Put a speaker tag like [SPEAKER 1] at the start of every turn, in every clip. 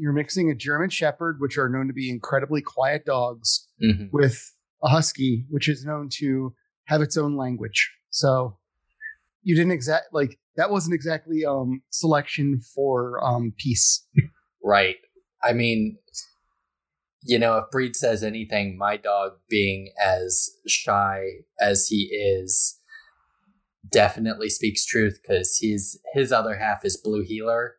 [SPEAKER 1] you're mixing a German Shepherd, which are known to be incredibly quiet dogs,
[SPEAKER 2] hmm
[SPEAKER 1] with a Husky, which is known to have its own language. So you didn't exact like that wasn't exactly um selection for um peace.
[SPEAKER 2] Right. I mean, you know, if Breed says anything, my dog being as shy as he is definitely speaks truth because he's his other half is Blue Heeler.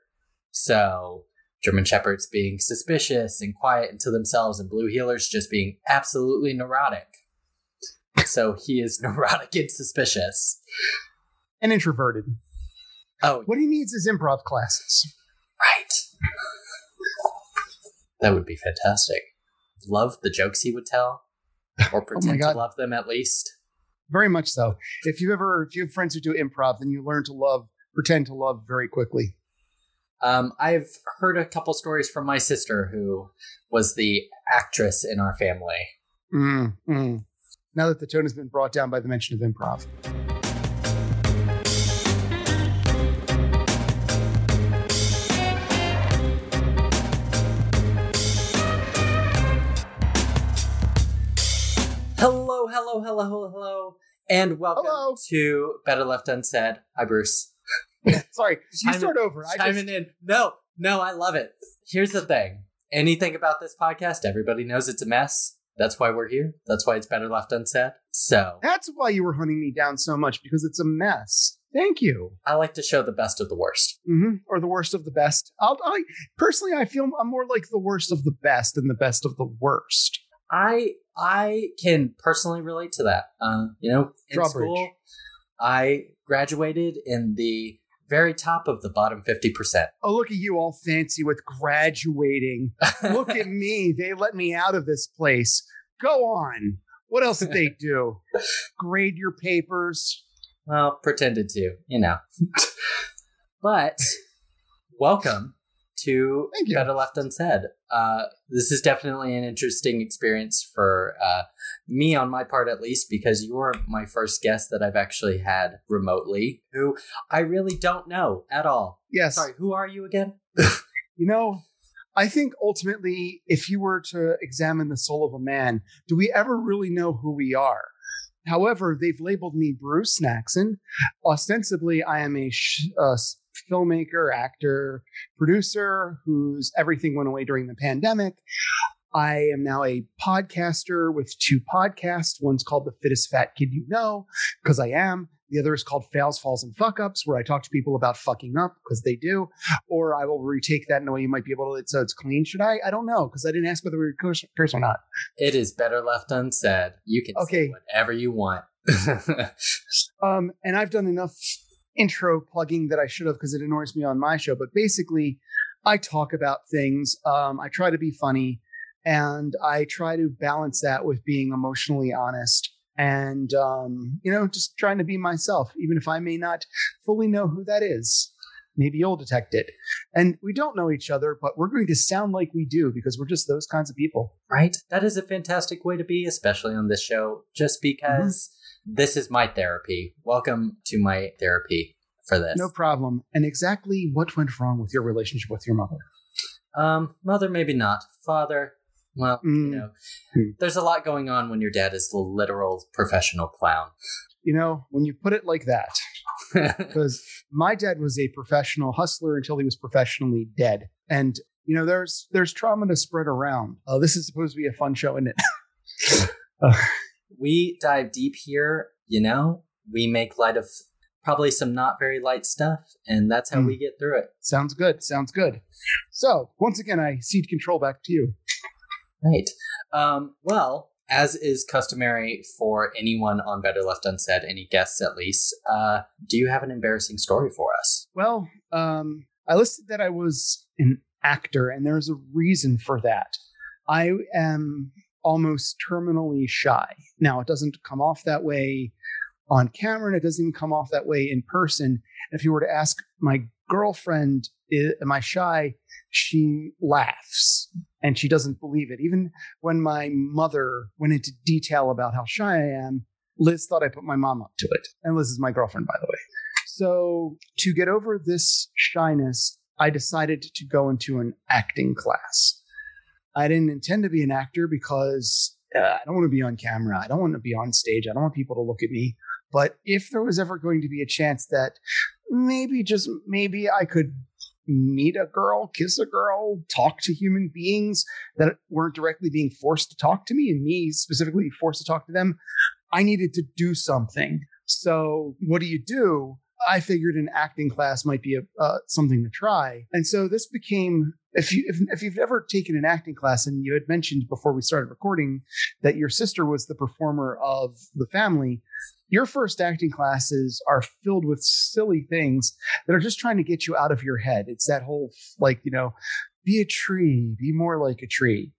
[SPEAKER 2] So German Shepherds being suspicious and quiet into themselves, and Blue Heelers just being absolutely neurotic. So he is neurotic and suspicious.
[SPEAKER 1] And introverted.
[SPEAKER 2] Oh,
[SPEAKER 1] What he needs is improv classes.
[SPEAKER 2] Right. That would be fantastic. Love the jokes he would tell, or oh pretend to love them at least.
[SPEAKER 1] Very much so. If you ever if you have friends who do improv, then you learn to love, pretend to love very quickly.
[SPEAKER 2] Um, I've heard a couple stories from my sister, who was the actress in our family.
[SPEAKER 1] Mm, mm. Now that the tone has been brought down by the mention of improv.
[SPEAKER 2] Hello, hello, hello, hello, hello, and welcome
[SPEAKER 1] Hello.
[SPEAKER 2] to Better Left Unsaid. Hi, Bruce.
[SPEAKER 1] Sorry, you start over. I
[SPEAKER 2] Chiming
[SPEAKER 1] just,
[SPEAKER 2] in. No, no, I love it. Here's the thing. Anything about this podcast, everybody knows it's a mess. That's why we're here. That's why it's better left unsaid. So
[SPEAKER 1] that's why you were hunting me down so much because it's a mess. Thank you.
[SPEAKER 2] I like to show the best of the worst.
[SPEAKER 1] hmm Or the worst of the best. I'll, I personally, I feel I'm more like the worst of the best than the best of the worst.
[SPEAKER 2] I I can personally relate to that. Uh, you know, in
[SPEAKER 1] Drawbridge.
[SPEAKER 2] school, I graduated in the very top of the bottom fifty percent.
[SPEAKER 1] Oh, look at you all fancy with graduating. Look at me. They let me out of this place. Go on. What else did they do? Grade your papers.
[SPEAKER 2] Well, pretended to, you know. but welcome to
[SPEAKER 1] you.
[SPEAKER 2] Better Left Unsaid. Uh, this is definitely an interesting experience for uh, me, on my part at least, because you are my first guest that I've actually had remotely, who I really don't know at all.
[SPEAKER 1] Yes.
[SPEAKER 2] Sorry, who are you again?
[SPEAKER 1] You know, I think ultimately, if you were to examine the soul of a man, do we ever really know who we are? However, they've labeled me Bruce Snackson. Ostensibly, I am a sh- uh, filmmaker, actor, producer whose everything went away during the pandemic. I am now a podcaster with two podcasts. One's called The Fittest Fat Kid You Know, because I am. The other is called Fails, Falls, and Fuck Ups, where I talk to people about fucking up because they do. Or I will retake that in a way you might be able to, so it's clean. Should I? I don't know because I didn't ask whether we were curse, curse or not.
[SPEAKER 2] It is Better Left Unsaid. You can
[SPEAKER 1] Okay.
[SPEAKER 2] say whatever you want.
[SPEAKER 1] Um, and I've done enough intro plugging that I should have because it annoys me on my show. But basically, I talk about things. Um, I try to be funny, and I try to balance that with being emotionally honest. And um, you know, just trying to be myself, even if I may not fully know who that is. Maybe you'll detect it. And we don't know each other, but we're going to sound like we do because we're just those kinds of people.
[SPEAKER 2] right? That is a fantastic way to be, especially on this show, just because this is my therapy. Welcome to my therapy for this.
[SPEAKER 1] No problem. And exactly what went wrong with your relationship with your mother?
[SPEAKER 2] Um, mother, maybe not. Father, well,
[SPEAKER 1] Mm.
[SPEAKER 2] you know,
[SPEAKER 1] Hmm.
[SPEAKER 2] there's a lot going on when your dad is the literal professional clown.
[SPEAKER 1] You know, when you put it like that, because my dad was a professional hustler until he was professionally dead. And you know, there's there's trauma to spread around. Uh, this is supposed to be a fun show, isn't it? Uh,
[SPEAKER 2] we dive deep here, you know, we make light of probably some not very light stuff, and that's how
[SPEAKER 1] Hmm.
[SPEAKER 2] we get through it.
[SPEAKER 1] sounds good. Sounds good. So once again, I cede control back to you.
[SPEAKER 2] Right. Um, well, as is customary for anyone on Better Left Unsaid, any guests at least, uh, do you have an embarrassing story for us?
[SPEAKER 1] Well, um, I listed that I was an actor, and there's a reason for that. I am almost terminally shy. Now, it doesn't come off that way on camera, and it doesn't even come off that way in person. If you were to ask my girlfriend, Am I shy? she laughs and she doesn't believe it. Even when my mother went into detail about how shy I am, Liz thought I put my mom up to it. And Liz is my girlfriend, by the way. So to get over this shyness, I decided to go into an acting class. I didn't intend to be an actor because uh, I don't want to be on camera. I don't want to be on stage. I don't want people to look at me. But if there was ever going to be a chance that maybe, just maybe, I could meet a girl, kiss a girl, talk to human beings that weren't directly being forced to talk to me, and me specifically forced to talk to them, I needed to do something. So, what do you do? I figured an acting class might be a, uh, something to try. And so this became if you if, if you've ever taken an acting class and you had mentioned before we started recording that your sister was the performer of the family, your first acting classes are filled with silly things that are just trying to get you out of your head. It's that whole like, you know, be a tree, be more like a tree.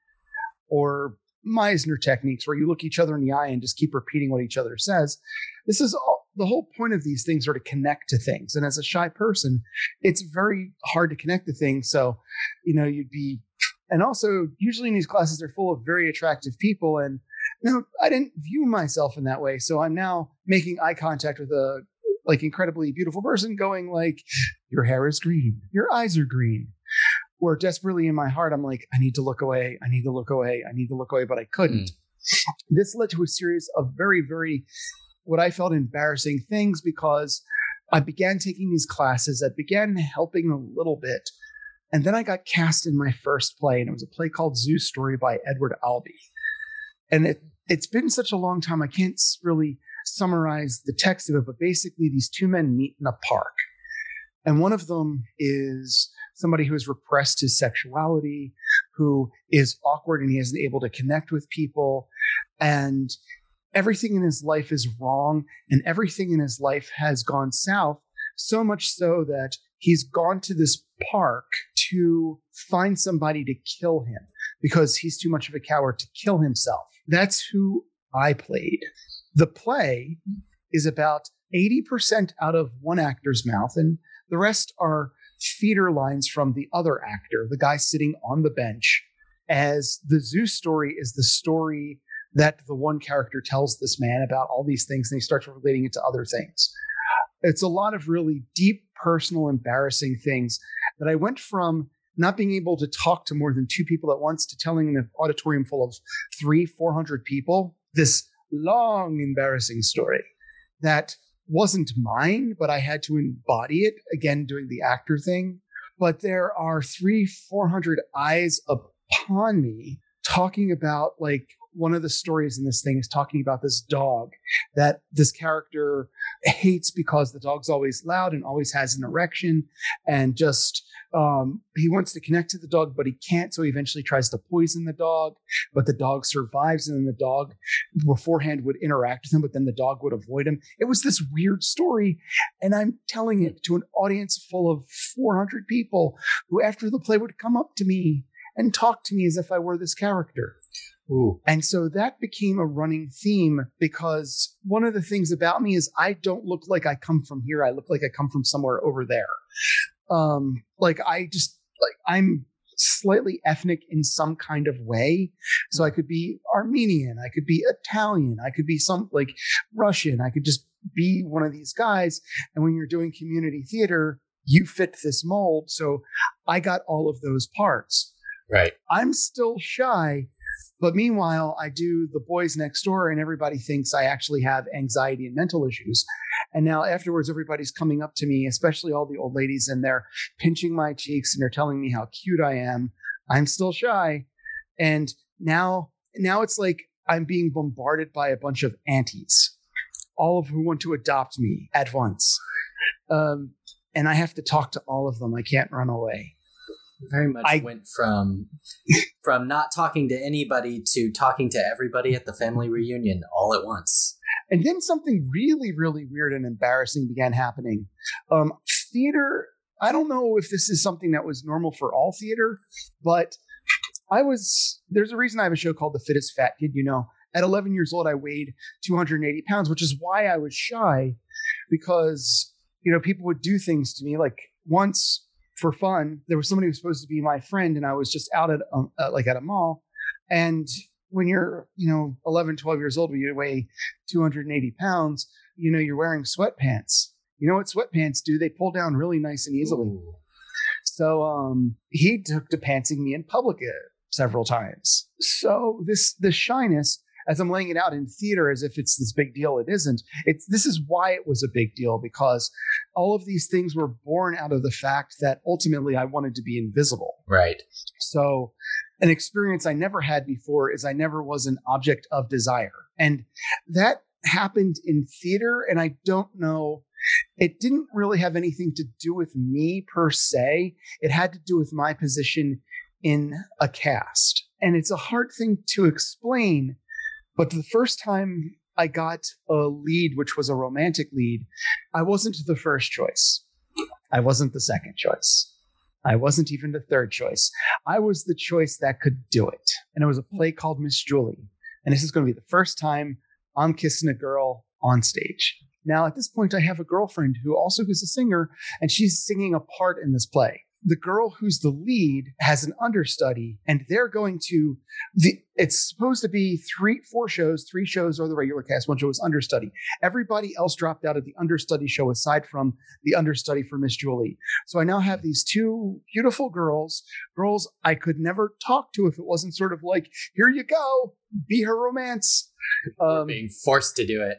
[SPEAKER 1] Or Meisner techniques where you look each other in the eye and just keep repeating what each other says. This is all, the whole point of these things are to connect to things. And as a shy person, it's very hard to connect to things. So, you know, you'd be, and also usually in these classes, they're full of very attractive people. And you know, I didn't view myself in that way. So I'm now making eye contact with a like incredibly beautiful person going like, your hair is green, your eyes are green. Where desperately in my heart, I'm like, I need to look away. I need to look away. I need to look away, but I couldn't. Mm. This led to a series of very, very what I felt embarrassing things because I began taking these classes. I began helping a little bit. And then I got cast in my first play, and it was a play called Zoo Story by Edward Albee. And it, it's been such a long time, I can't really summarize the text of it, but basically, these two men meet in a park. And one of them is somebody who has repressed his sexuality, who is awkward and he isn't able to connect with people. And everything in his life is wrong and everything in his life has gone south, so much so that he's gone to this park to find somebody to kill him because he's too much of a coward to kill himself. That's who I played. The play is about 80% out of one actor's mouth, and the rest are feeder lines from the other actor, the guy sitting on the bench, as the zoo story is the story that the one character tells this man about all these things and he starts relating it to other things. It's a lot of really deep, personal, embarrassing things that I went from not being able to talk to more than two people at once to telling an auditorium full of three, 400 people this long, embarrassing story that wasn't mine, but I had to embody it again, doing the actor thing. But there are three, 400 eyes upon me talking about like one of the stories in this thing is talking about this dog that this character hates because the dog's always loud and always has an erection and just um, he wants to connect to the dog but he can't so he eventually tries to poison the dog but the dog survives and then the dog beforehand would interact with him but then the dog would avoid him. It was this weird story and i'm telling it to an audience full of 400 people who after the play would come up to me and talk to me as if i were this character Ooh. And so that became a running theme because one of the things about me is I don't look like I come from here. I look like I come from somewhere over there. Um, like I just like I'm slightly ethnic in some kind of way. So I could be Armenian, I could be Italian, I could be some like Russian, I could just be one of these guys. And when you're doing community theater, you fit this mold. So I got all of those parts.
[SPEAKER 2] Right.
[SPEAKER 1] I'm still shy but meanwhile, I do the boys next door, and everybody thinks I actually have anxiety and mental issues. And now afterwards, everybody's coming up to me, especially all the old ladies, and they're pinching my cheeks and they're telling me how cute I am. I'm still shy. And now, now it's like I'm being bombarded by a bunch of aunties, all of who want to adopt me at once. Um, and I have to talk to all of them. I can't run away
[SPEAKER 2] very much I, went from from not talking to anybody to talking to everybody at the family reunion all at once.
[SPEAKER 1] And then something really, really weird and embarrassing began happening. Um, theater, I don't know if this is something that was normal for all theater, but I was, there's a reason I have a show called The Fittest Fat Kid, you know. At 11 years old, I weighed 280 pounds, which is why I was shy because, you know, people would do things to me. Like once for fun. There was somebody who was supposed to be my friend, and I was just out at um, uh, like at a mall. And when you're, you know, 11, 12 years old, when you weigh 280 pounds, you know, you're wearing sweatpants. You know what sweatpants do? They pull down really nice and easily. Ooh. So um, he took to pantsing me in public uh, several times. So this the shyness, as I'm laying it out in theater as if it's this big deal, it isn't. It's this is why it was a big deal because all of these things were born out of the fact that ultimately I wanted to be invisible.
[SPEAKER 2] Right.
[SPEAKER 1] So an experience I never had before is I never was an object of desire. And that happened in theater and I don't know it didn't really have anything to do with me per se. It had to do with my position in a cast. And it's a hard thing to explain, but the first time I got a lead, which was a romantic lead, I wasn't the first choice. I wasn't the second choice. I wasn't even the third choice. I was the choice that could do it. And it was a play called Miss Julie. And this is going to be the first time I'm kissing a girl on stage. Now, at this point, I have a girlfriend who also is a singer, and she's singing a part in this play. The girl who's the lead has an understudy, and they're going to the. It's supposed to be three, four shows. Three shows are the regular cast. One show is understudy. Everybody else dropped out of the understudy show aside from the understudy for Miss Julie. So I now have these two beautiful girls, girls I could never talk to if it wasn't sort of like, here you go, be her romance.
[SPEAKER 2] Um, being forced to do it.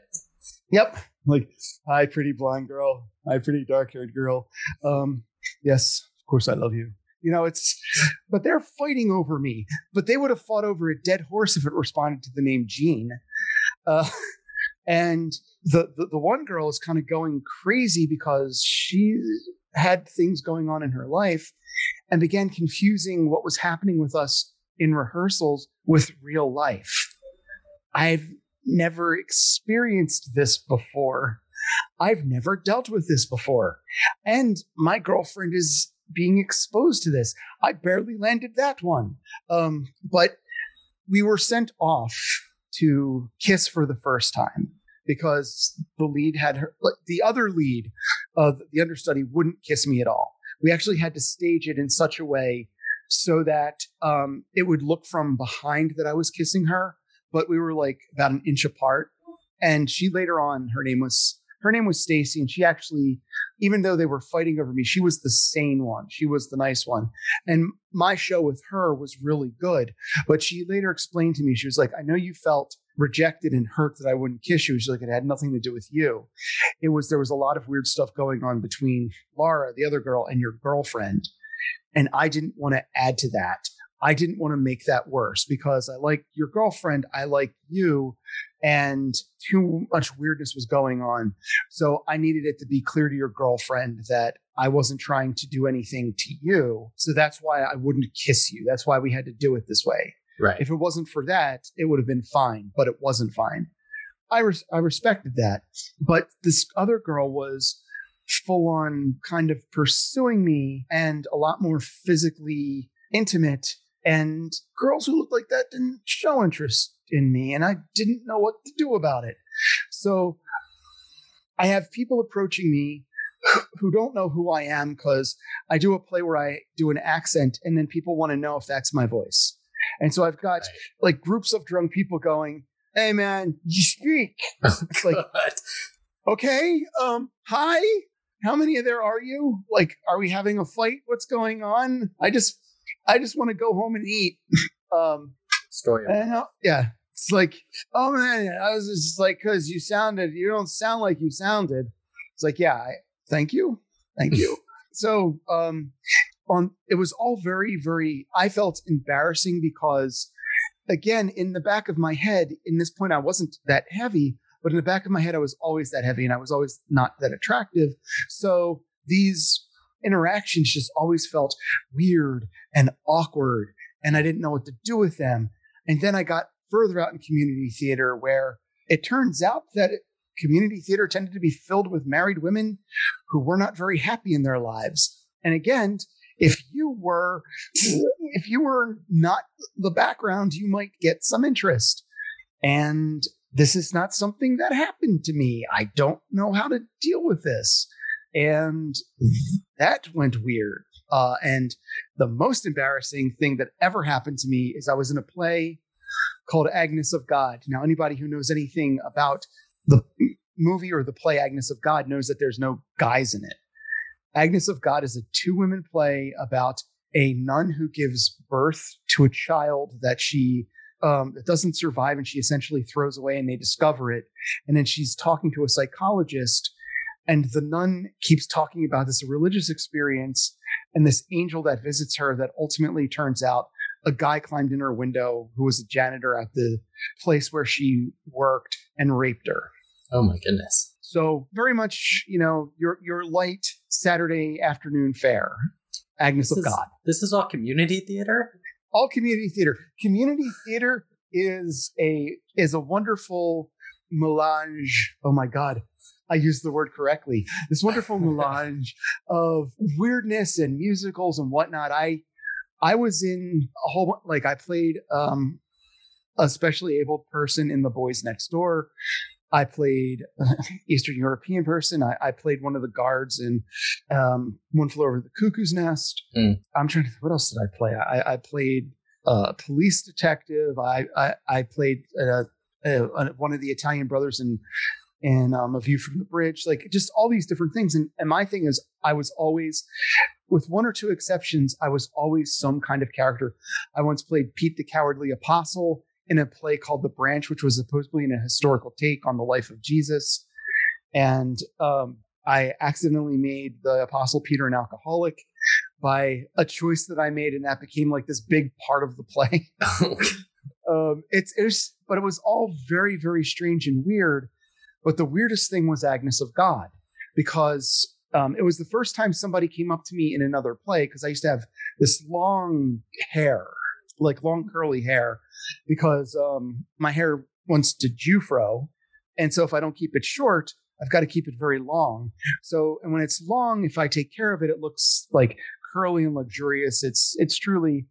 [SPEAKER 1] Yep. Like, hi, pretty blonde girl. Hi, pretty dark haired girl. Um, yes, of course, I love you. You know, it's, but they're fighting over me. But they would have fought over a dead horse if it responded to the name Jean. Uh, and the, the, the one girl is kind of going crazy because she had things going on in her life and began confusing what was happening with us in rehearsals with real life. I've never experienced this before. I've never dealt with this before. And my girlfriend is being exposed to this. I barely landed that one. Um, but we were sent off to kiss for the first time because the lead had her, like the other lead of the understudy wouldn't kiss me at all. We actually had to stage it in such a way so that um, it would look from behind that I was kissing her but we were like about an inch apart. And she later on, her name was her name was Stacy, and she actually, even though they were fighting over me, she was the sane one. She was the nice one. And my show with her was really good. But she later explained to me, she was like, I know you felt rejected and hurt that I wouldn't kiss you. She's like, it had nothing to do with you. It was there was a lot of weird stuff going on between Laura, the other girl, and your girlfriend. And I didn't want to add to that. I didn't want to make that worse because I like your girlfriend, I like you, and too much weirdness was going on. So I needed it to be clear to your girlfriend that I wasn't trying to do anything to you. So that's why I wouldn't kiss you. That's why we had to do it this way.
[SPEAKER 2] Right.
[SPEAKER 1] If it wasn't for that, it would have been fine, but it wasn't fine. I res- I respected that. But this other girl was full on kind of pursuing me and a lot more physically intimate and girls who looked like that didn't show interest in me, and I didn't know what to do about it. So I have people approaching me who don't know who I am because I do a play where I do an accent, and then people want to know if that's my voice. And so I've got right. like groups of drunk people going, "Hey man, you speak." It's like, okay, um, hi. How many of there are you? Like, are we having a fight? What's going on? I just I just want to go home and eat. um,
[SPEAKER 2] Story.
[SPEAKER 1] And, yeah. It's like, oh man, I was just like, because you sounded, you don't sound like you sounded. It's like, yeah, I, thank you, thank you. so, um, on it was all very, very. I felt embarrassing because, again, in the back of my head, in this point, I wasn't that heavy, but in the back of my head, I was always that heavy, and I was always not that attractive. So these interactions just always felt weird and awkward, and I didn't know what to do with them. And then I got further out in community theater where it turns out that community theater tended to be filled with married women who were not very happy in their lives. And again, if you were if you were not the background, you might get some interest. And this is not something that happened to me. I don't know how to deal with this. And that went weird. Uh, and the most embarrassing thing that ever happened to me is I was in a play called Agnes of God. Now, anybody who knows anything about the movie or the play Agnes of God knows that there's no guys in it. Agnes of God is a two women play about a nun who gives birth to a child that she um, that doesn't survive and she essentially throws away and they discover it. And then she's talking to a psychologist and the nun keeps talking about this religious experience and this angel that visits her that ultimately turns out a guy climbed in her window who was a janitor at the place where she worked and raped her.
[SPEAKER 2] Oh my goodness.
[SPEAKER 1] So very much, you know, your your light Saturday afternoon fare. Agnes
[SPEAKER 2] This
[SPEAKER 1] of
[SPEAKER 2] is,
[SPEAKER 1] God.
[SPEAKER 2] this is all community theater?
[SPEAKER 1] All community theater. Community theater is a is a wonderful melange. Oh my God. I used the word correctly. This wonderful melange of weirdness and musicals and whatnot. I I was in a whole like I played um a specially abled person in the boys next door. I played Eastern European person. I, I played one of the guards in um, One Flew Over the Cuckoo's Nest.
[SPEAKER 2] Mm.
[SPEAKER 1] I'm trying to. What else did I play? I, I played uh, police detective. I I, I played uh, uh, one of the Italian brothers in in um, A View from the Bridge. Like just all these different things. And and my thing is, I was always, with one or two exceptions, I was always some kind of character. I once played Pete the Cowardly Apostle in a play called The Branch, which was supposedly an historical take on the life of Jesus. And um, I accidentally made the Apostle Peter an alcoholic by a choice that I made, and that became like this big part of the play. um, it's it was, but it was all very very strange and weird. But the weirdest thing was Agnes of God because um, it was the first time somebody came up to me in another play because I used to have this long hair, like long curly hair, because um, my hair wants to jufro, and so if I don't keep it short, I've got to keep it very long. So, and when it's long, if I take care of it, it looks like curly and luxurious. It's it's truly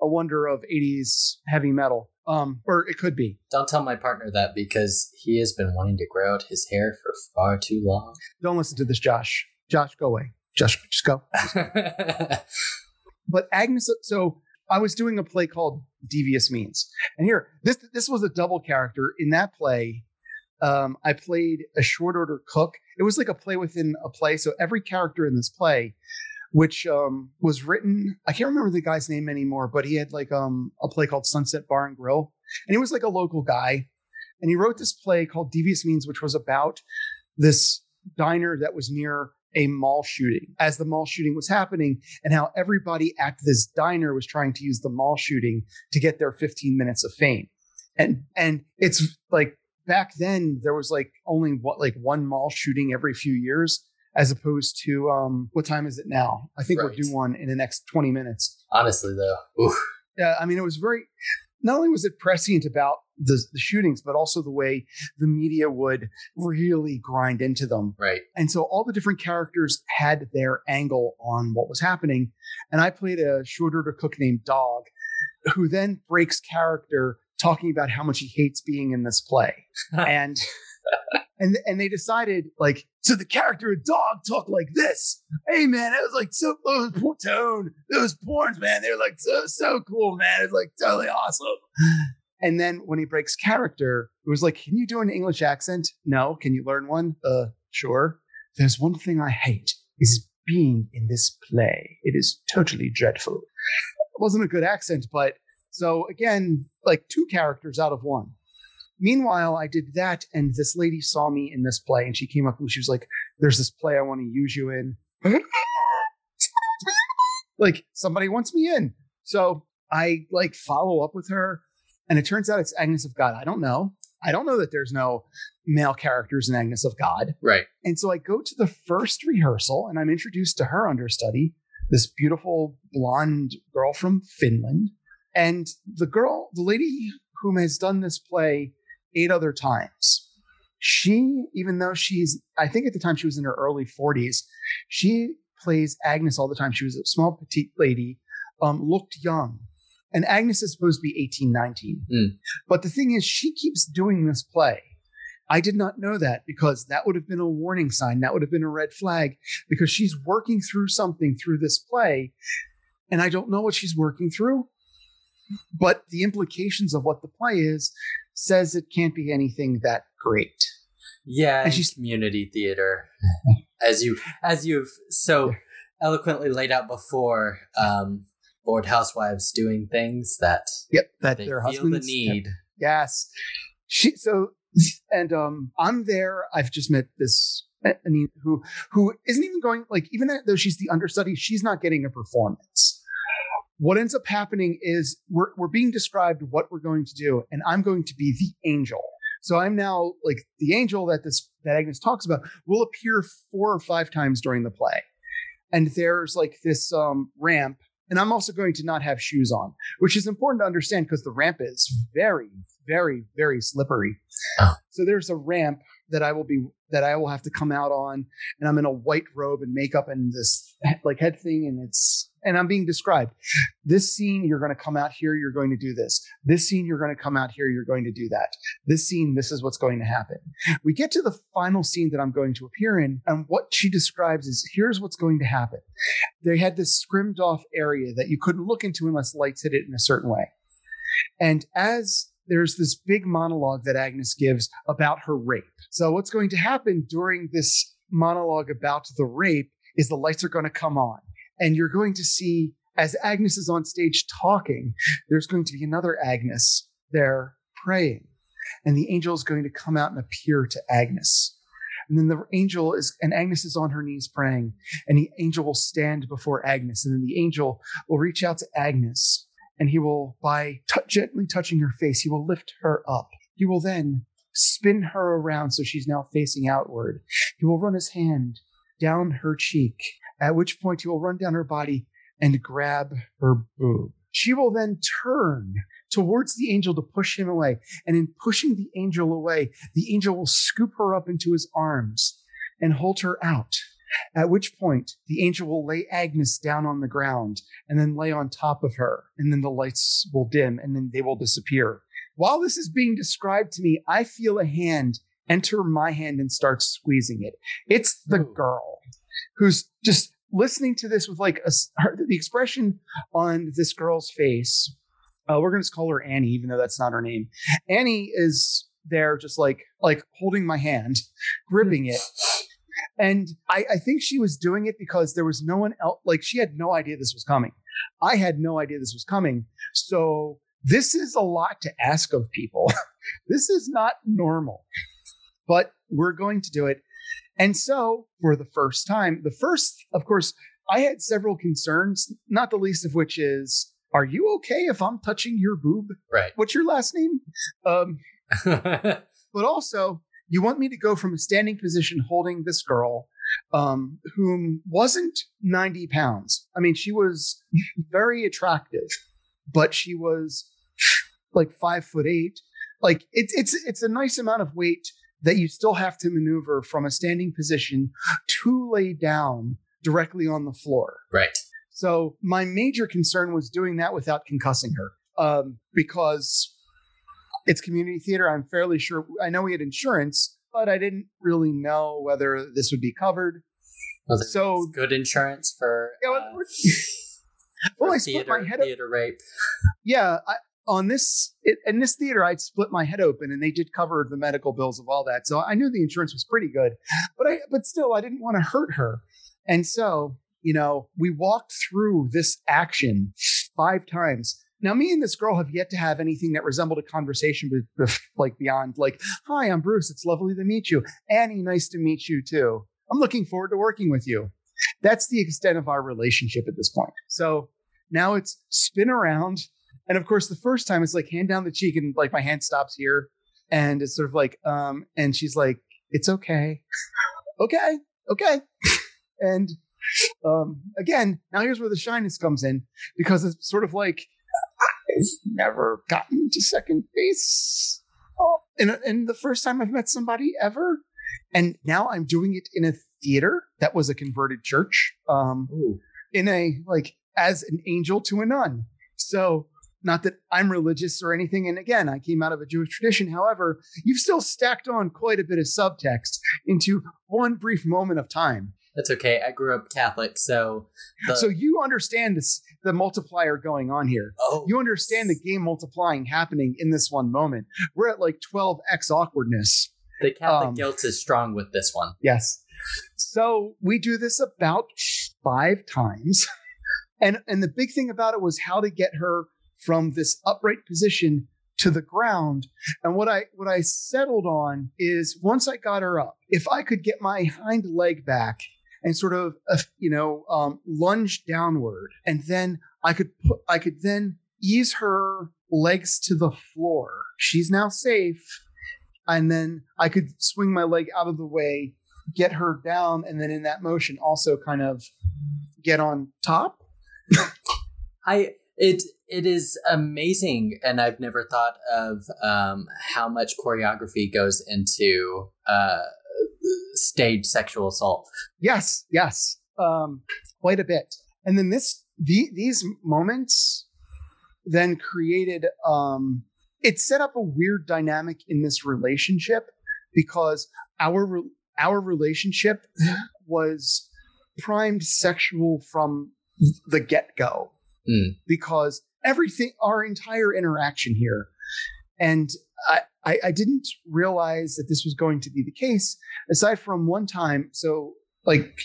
[SPEAKER 1] a wonder of 80s heavy metal. Um, or it could be.
[SPEAKER 2] Don't tell my partner that because he has been wanting to grow out his hair for far too long.
[SPEAKER 1] Don't listen to this, Josh. Josh, go away. Josh, just go. But Agnes, so I was doing a play called Devious Means, and here this this was a double character in that play. Um, I played a short order cook. It was like a play within a play. So every character in this play, which um, was written, I can't remember the guy's name anymore, but he had like um, a play called Sunset Bar and Grill, and he was like a local guy, and he wrote this play called Devious Means, which was about this diner that was near a mall shooting. As the mall shooting was happening and how everybody at this diner was trying to use the mall shooting to get their 15 minutes of fame. And and it's like back then there was like only what like one mall shooting every few years as opposed to um what time is it now i think
[SPEAKER 2] Right.
[SPEAKER 1] we're due one in the next 20 minutes
[SPEAKER 2] Honestly, though, oof.
[SPEAKER 1] yeah i mean it was very not only was it prescient about the, the shootings but also the way the media would really grind into them
[SPEAKER 2] right.
[SPEAKER 1] and so all the different characters had their angle on what was happening. And I played a short order cook named Dog, who then breaks character talking about how much he hates being in this play. and and and they decided like so the character of dog talked like this. Hey man it was like so those tone. Those porns man. They're like so so cool man. It's like totally awesome. And then when he breaks character it was like can you do an english accent? No. Can you learn one? Uh sure. There's one thing i hate is being in this play. It is totally dreadful. It wasn't a good accent but so again like two characters out of one Meanwhile, I did that, and this lady saw me in this play, and she came up and she was like, "There's this play I want to use you in." like somebody wants me in, so I like follow up with her, and it turns out it's Agnes of God. I don't know. I don't know that there's no male characters in Agnes of God.
[SPEAKER 2] Right.
[SPEAKER 1] And so I go to the first rehearsal and I'm introduced to her understudy, this beautiful blonde girl from Finland. And the girl, the lady whom has done this play eight other times, she, even though she's, I think at the time she was in her early 40s, she plays Agnes all the time. She was a small, petite lady, um, looked young. And Agnes is supposed to be 18, 19.
[SPEAKER 2] Mm.
[SPEAKER 1] But the thing is, she keeps doing this play. I did not know that because that would have been a warning sign. That would have been a red flag because she's working through something through this play. And I don't know what she's working through. But the implications of what the play is says it can't be anything that great.
[SPEAKER 2] Yeah,
[SPEAKER 1] And she's-
[SPEAKER 2] community theater. as you as you've so eloquently laid out before, um, bored housewives doing things that
[SPEAKER 1] Yep, that
[SPEAKER 2] they
[SPEAKER 1] their
[SPEAKER 2] feel the
[SPEAKER 1] husbands
[SPEAKER 2] need.
[SPEAKER 1] Yes. She so and um I'm there. I've just met this Anine who who isn't even going like even though she's the understudy, she's not getting a performance. What ends up happening is we're we're being described what we're going to do, and I'm going to be the angel. So I'm now like the angel that this that Agnes talks about will appear four or five times during the play. And there's like this um ramp and I'm also going to not have shoes on, which is important to understand because the ramp is very, very, very slippery.
[SPEAKER 2] Oh.
[SPEAKER 1] So there's a ramp that I will be that I will have to come out on, and I'm in a white robe and makeup and this like head thing, and it's and I'm being described. This scene, you're going to come out here, you're going to do this. This scene, you're going to come out here, you're going to do that. This scene, this is what's going to happen. We get to the final scene that I'm going to appear in, and what she describes is here's what's going to happen. They had this scrimmed off area that you couldn't look into unless lights hit it in a certain way. And as there's this big monologue that Agnes gives about her rape. So, what's going to happen during this monologue about the rape is the lights are going to come on, and you're going to see as Agnes is on stage talking, there's going to be another Agnes there praying, and the angel is going to come out and appear to Agnes. And then the angel is, and Agnes is on her knees praying, and the angel will stand before Agnes, and then the angel will reach out to Agnes and he will, by t- gently touching her face, he will lift her up. He will then spin her around so she's now facing outward. He will run his hand down her cheek, at which point he will run down her body and grab her boob. She will then turn towards the angel to push him away. And in pushing the angel away, the angel will scoop her up into his arms and hold her out. At which point, the angel will lay Agnes down on the ground and then lay on top of her, and then the lights will dim and then they will disappear. While this is being described to me, I feel a hand enter my hand and start squeezing it. It's the girl who's just listening to this with like a, her, the expression on this girl's face. Uh, we're going to call her Annie, even though that's not her name. Annie is there, just like like holding my hand, gripping it, and I, I think she was doing it because there was no one else. Like she had no idea this was coming. I had no idea this was coming. So this is a lot to ask of people. this is not normal, but we're going to do it. And so for the first time, the first, of course, I had several concerns, not the least of which is, are you okay if I'm touching your boob?
[SPEAKER 2] Right.
[SPEAKER 1] What's your last name? Um, but also you want me to go from a standing position holding this girl um, whom wasn't 90 pounds i mean she was very attractive but she was like five foot eight like it's it's it's a nice amount of weight that you still have to maneuver from a standing position to lay down directly on the floor
[SPEAKER 2] right.
[SPEAKER 1] so my major concern was doing that without concussing her, um, because it's community theater. I'm fairly sure. I know we had insurance, but I didn't really know whether this would be covered.
[SPEAKER 2] Well,
[SPEAKER 1] So-
[SPEAKER 2] good insurance for
[SPEAKER 1] Yeah, well,
[SPEAKER 2] uh,
[SPEAKER 1] Well, I split
[SPEAKER 2] theater,
[SPEAKER 1] my head. Up.
[SPEAKER 2] rape.
[SPEAKER 1] Yeah, I, on this it, in this theater, I'd split my head open, and they did cover the medical bills of all that. So I knew the insurance was pretty good, but I but still, I didn't want to hurt her, and so you know, we walked through this action five times. Now, me and this girl have yet to have anything that resembled a conversation, with, like beyond, like, "Hi, I'm Bruce. It's lovely to meet you." Annie, nice to meet you too. I'm looking forward to working with you. That's the extent of our relationship at this point. So now it's spin around, and of course, the first time it's like hand down the cheek, and like my hand stops here, and it's sort of like, um, and she's like, "It's okay, okay, okay," and um, again, now here's where the shyness comes in because it's sort of like I've never gotten to second base. Oh, and, and the first time I've met somebody ever, and now I'm doing it in a theater that was a converted church. Um, in a like as an angel to a nun. So not that I'm religious or anything. And again, I came out of a Jewish tradition. However, you've still stacked on quite a bit of subtext into one brief moment of time.
[SPEAKER 2] That's okay. I grew up Catholic, so the,
[SPEAKER 1] so you understand this, the multiplier going on here.
[SPEAKER 2] oh,
[SPEAKER 1] You understand the game multiplying happening in this one moment. We're at like 12x awkwardness.
[SPEAKER 2] the Catholic
[SPEAKER 1] um,
[SPEAKER 2] guilt is strong with this one.
[SPEAKER 1] Yes. So we do this about five times. And and the big thing about it was how to get her from this upright position to the ground. And what I what I settled on is once I got her up, if I could get my hind leg back and sort of uh, you know um, lunge downward, and then I could put I could then ease her legs to the floor. She's now safe, and then I could swing my leg out of the way, get her down, and then in that motion also kind of get on top.
[SPEAKER 2] I it it is amazing, and I've never thought of um, how much choreography goes into uh, stage sexual assault.
[SPEAKER 1] Yes, yes, um, quite a bit. And then this the, these moments then created um, it set up a weird dynamic in this relationship because our our relationship was primed sexual from the get go
[SPEAKER 2] Mm.
[SPEAKER 1] because everything, our entire interaction here, and I, I, I didn't realize that this was going to be the case aside from one time. So, like,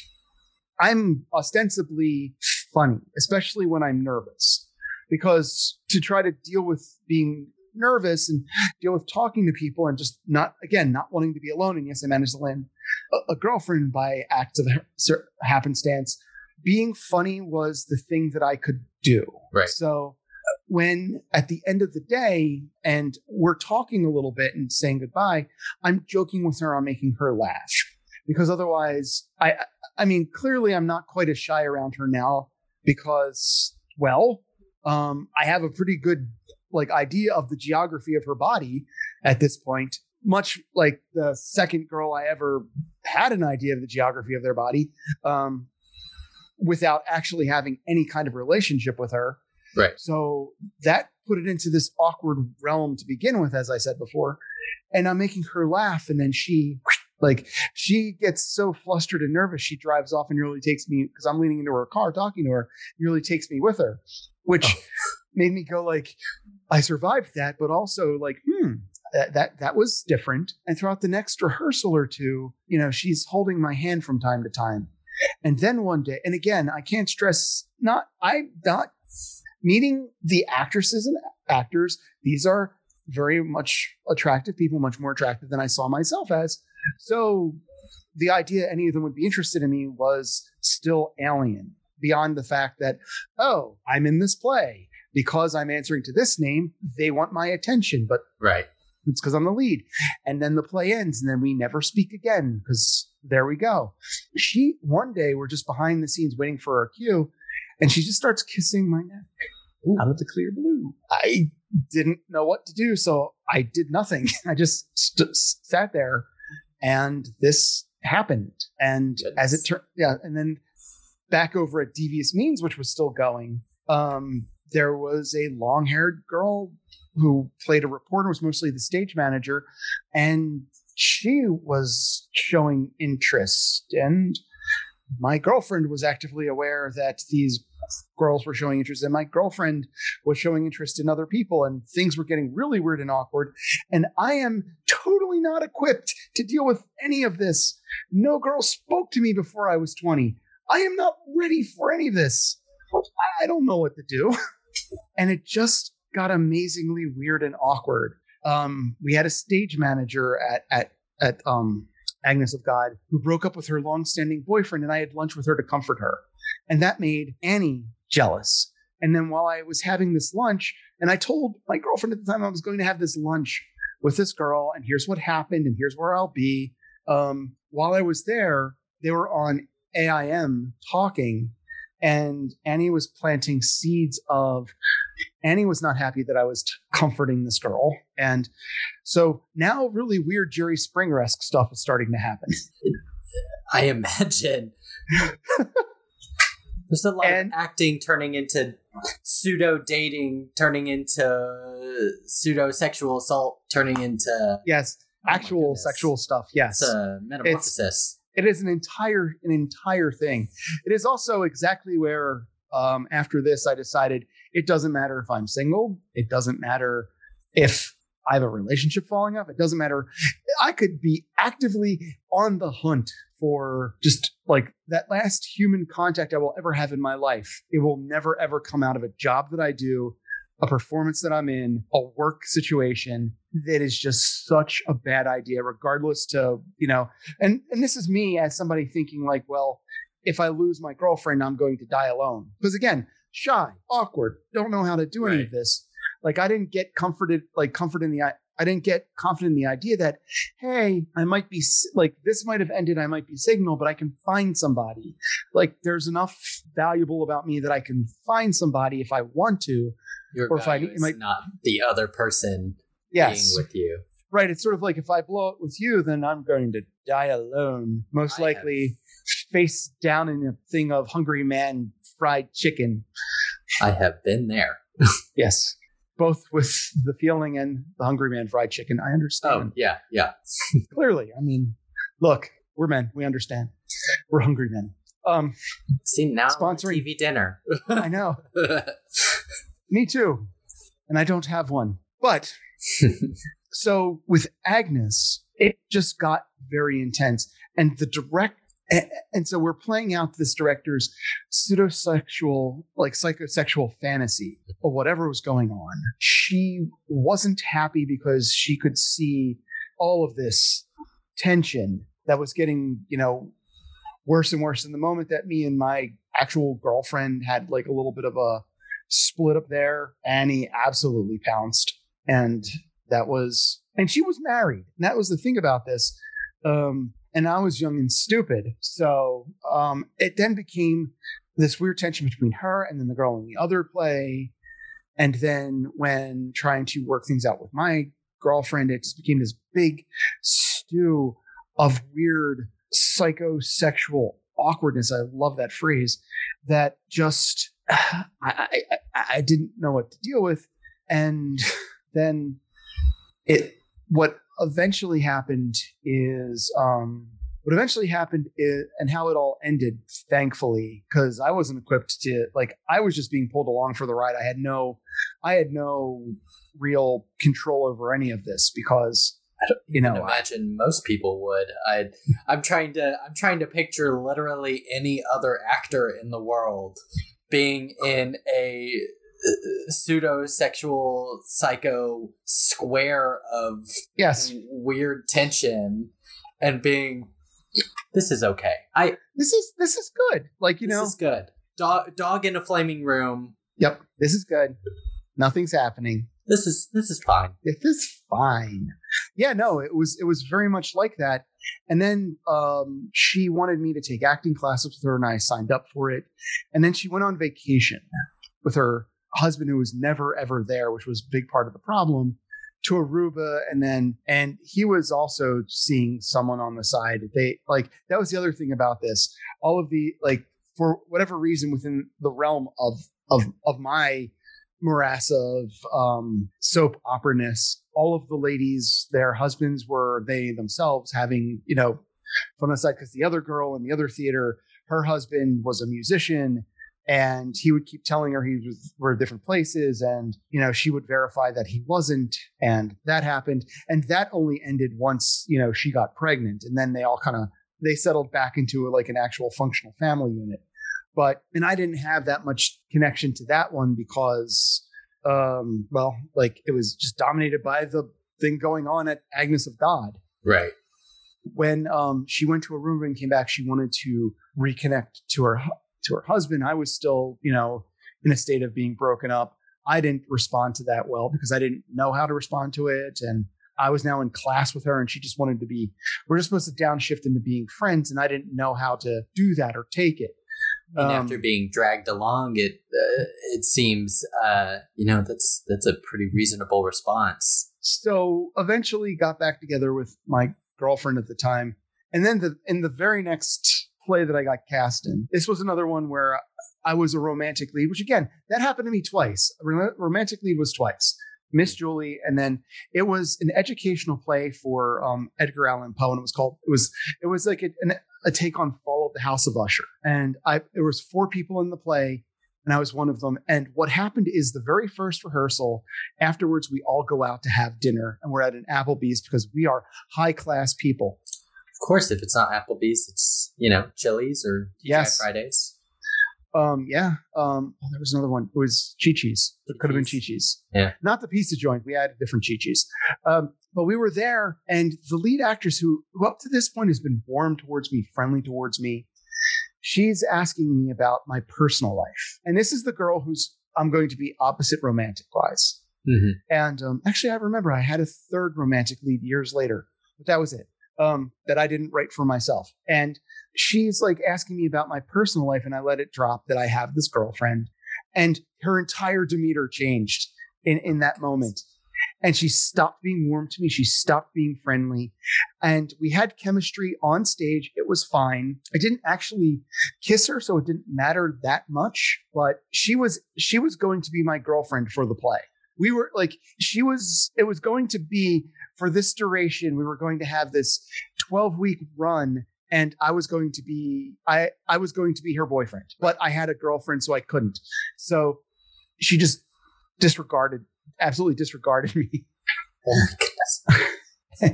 [SPEAKER 1] I'm ostensibly funny, especially when I'm nervous, because to try to deal with being nervous and deal with talking to people and just not again not wanting to be alone and yes i managed to land a, a girlfriend by act of happenstance being funny was the thing that i could do
[SPEAKER 2] Right.
[SPEAKER 1] so when at the end of the day and we're talking a little bit and saying goodbye i'm joking with her i'm making her laugh. Because otherwise i i mean clearly i'm not quite as shy around her now because well um i have a pretty good like idea of the geography of her body at this point. Much like the second girl i ever had an idea of the geography of their body um without actually having any kind of relationship with her
[SPEAKER 2] Right.
[SPEAKER 1] so that put it into this awkward realm to begin with, as I said before. And I'm making her laugh, and then she, like, she gets so flustered and nervous, she drives off and nearly takes me because I'm leaning into her car talking to her, nearly takes me with her, which
[SPEAKER 2] Oh.
[SPEAKER 1] made me go like, I survived that, but also like, hmm, that, that that was different. And throughout the next rehearsal or two, you know, she's holding my hand from time to time. And then one day, and again, I can't stress not I'm not meeting the actresses and actors, these are very much attractive people, much more attractive than I saw myself as. So the idea any of them would be interested in me was still alien beyond the fact that, oh, I'm in this play. Because I'm answering to this name, they want my attention, but
[SPEAKER 2] Right.
[SPEAKER 1] it's because I'm the lead. And then the play ends, and then we never speak again because there we go. She, one day, we're just behind the scenes waiting for our cue, and she just starts kissing my neck out of the clear blue. I didn't know what to do, so I did nothing. I just st- sat there, and this happened. And as it turned, yeah, and then back over at Devious Means, which was still going, um, there was a long-haired girl who played a reporter, was mostly the stage manager, and she was showing interest. And my girlfriend was actively aware that these girls were showing interest, and my girlfriend was showing interest in other people, and things were getting really weird and awkward. And I am totally not equipped to deal with any of this. No girl spoke to me before I was 20. I am not ready for any of this. I- don't know what to do. and it just got amazingly weird and awkward. Um, we had a stage manager at at at um, Agnes of God who broke up with her longstanding boyfriend, and I had lunch with her to comfort her, and that made Annie jealous. And then while I was having this lunch, and I told my girlfriend at the time I was going to have this lunch with this girl, and here's what happened, and here's where I'll be. Um, while I was there, they were on AIM talking, and Annie was planting seeds of Annie was not happy that I was t- comforting this girl. And so now really weird Jerry Springer esque stuff is starting to happen.
[SPEAKER 2] I imagine. There's a lot
[SPEAKER 1] And-
[SPEAKER 2] of acting turning into pseudo dating, turning into pseudo sexual assault, turning into
[SPEAKER 1] Yes,
[SPEAKER 2] Oh
[SPEAKER 1] actual
[SPEAKER 2] goodness.
[SPEAKER 1] sexual stuff. Yes.
[SPEAKER 2] it's a metamorphosis.
[SPEAKER 1] it is an entire an entire thing. It is also exactly where um, after this I decided it doesn't matter if I'm single. It doesn't matter if I have a relationship falling off. It doesn't matter. I could be actively on the hunt for just like that last human contact I will ever have in my life. It will never ever come out of a job that I do, a performance that I'm in, a work situation that is just such a bad idea, regardless to, you know, and, and this is me as somebody thinking like, well, if I lose my girlfriend, I'm going to die alone. Because again, shy, awkward, don't know how to do any
[SPEAKER 2] Right.
[SPEAKER 1] of this. Like I didn't get comforted, like comfort in the I didn't get confident in the idea that, hey, I might be like this might have ended. I might be signal, but I can find somebody. Like there's enough valuable about me that I can find somebody if I want to.
[SPEAKER 2] Your
[SPEAKER 1] Or if I- it
[SPEAKER 2] is
[SPEAKER 1] might-
[SPEAKER 2] not the other person
[SPEAKER 1] Yes,
[SPEAKER 2] being with you.
[SPEAKER 1] right. It's sort of like if I blow it with you, then I'm going to die alone. Most
[SPEAKER 2] I have-
[SPEAKER 1] likely, face down in a thing of hungry man fried chicken.
[SPEAKER 2] I have been there.
[SPEAKER 1] Yes. Both with the feeling and the hungry man fried chicken. I understand.
[SPEAKER 2] Oh, yeah, yeah.
[SPEAKER 1] Clearly. I mean, look, we're men. We understand. We're hungry men. Um,
[SPEAKER 2] See, now
[SPEAKER 1] Sponsoring-
[SPEAKER 2] TV dinner.
[SPEAKER 1] I know. Me too. And I don't have one. But so with Agnes, it just got very intense. And the direct and, so we're playing out this director's pseudosexual, like psychosexual fantasy or whatever was going on. She wasn't happy because she could see all of this tension that was getting, you know, worse and worse. In the moment that me and my actual girlfriend had like a little bit of a split up there, Annie absolutely pounced. And that was, and she was married. And that was the thing about this. Um, and I was young and stupid. So um, it then became this weird tension between her and then the girl in the other play. And then when trying to work things out with my girlfriend, it just became this big stew of weird psychosexual awkwardness. I love that phrase that just I, I, I, didn't know what to deal with. And then it what eventually happened is um what eventually happened is, and how it all ended thankfully because i wasn't equipped to like i was just being pulled along for the ride i had no i had no real control over any of this because you
[SPEAKER 2] can
[SPEAKER 1] know I-
[SPEAKER 2] imagine most people would. I I'm trying to I'm trying to picture literally any other actor in the world being in a pseudo sexual psycho square of
[SPEAKER 1] yes
[SPEAKER 2] weird tension and being this is okay. I
[SPEAKER 1] this is this is good like you
[SPEAKER 2] this
[SPEAKER 1] know
[SPEAKER 2] is good. Dog dog in a flaming room.
[SPEAKER 1] yep this is good nothing's happening
[SPEAKER 2] This is this is fine.
[SPEAKER 1] this is fine yeah no it was it was very much like that and then um she wanted me to take acting classes with her and i signed up for it and then she went on vacation with her husband who was never ever there which was a big part of the problem to aruba. And then and he was also seeing someone on the side. They like that was the other thing about this. All of the like for whatever reason within the realm of of of my morass of um, soap opera-ness. All of the ladies, their husbands were they themselves having, you know, fun on the side because the other girl in the other theater, her husband was a musician and he would keep telling her he was were different places and you know she would verify that he wasn't and that happened. And that only ended once you know she got pregnant and then they all kind of they settled back into like an actual functional family unit. But and i didn't have that much connection to that one because um well like it was just dominated by the thing going on at agnes of god.
[SPEAKER 2] Right.
[SPEAKER 1] when um she went to a room and came back she wanted to reconnect to her to her husband i was still you know in a state of being broken up. I didn't respond to that well because i didn't know how to respond to it. And i was now in class with her and she just wanted to be we're just supposed to downshift into being friends and i didn't know how to do that or take it. Um,
[SPEAKER 2] after being dragged along, it uh, it seems uh, you know that's that's a pretty reasonable response.
[SPEAKER 1] so eventually got back together with my girlfriend at the time. And then the in the very next play that i got cast in this was another one where i was a romantic lead which again that happened to me twice romantic lead was twice miss julie and then it was an educational play for um, edgar allan poe and it was called it was it was like a, an, a take on fall of the house of usher and i there was four people in the play and I was one of them. And what happened is the very first rehearsal, afterwards, we all go out to have dinner and we're at an Applebee's because we are high class people.
[SPEAKER 2] Of course, if it's not Applebee's, it's, you know, Chili's or TGI
[SPEAKER 1] Yes.
[SPEAKER 2] Fridays.
[SPEAKER 1] Um, yeah. Um, oh, there was another one. It was Chi Chi's. It could have been Chi
[SPEAKER 2] Chi-Chi's. Yeah.
[SPEAKER 1] Not the pizza joint. We had different Chi Chi's. Um, but we were there, and the lead actress, who, who up to this point has been warm towards me, friendly towards me, she's asking me about my personal life. And this is the girl who's I'm going to be opposite romantic wise.
[SPEAKER 2] Mm-hmm.
[SPEAKER 1] And um, actually, I remember I had a third romantic lead years later, but that was it. Um, that I didn't write for myself. And she's like asking me about my personal life, and I let it drop that I have this girlfriend. And her entire demeanor changed in, in that moment. And she stopped being warm to me. She stopped being friendly. And we had chemistry on stage. It was fine. I didn't actually kiss her, so it didn't matter that much. But she was she was going to be my girlfriend for the play we were like she was it was going to be for this duration we were going to have this 12 week run and i was going to be i i was going to be her boyfriend but i had a girlfriend so i couldn't. So she just disregarded absolutely disregarded me.
[SPEAKER 2] Oh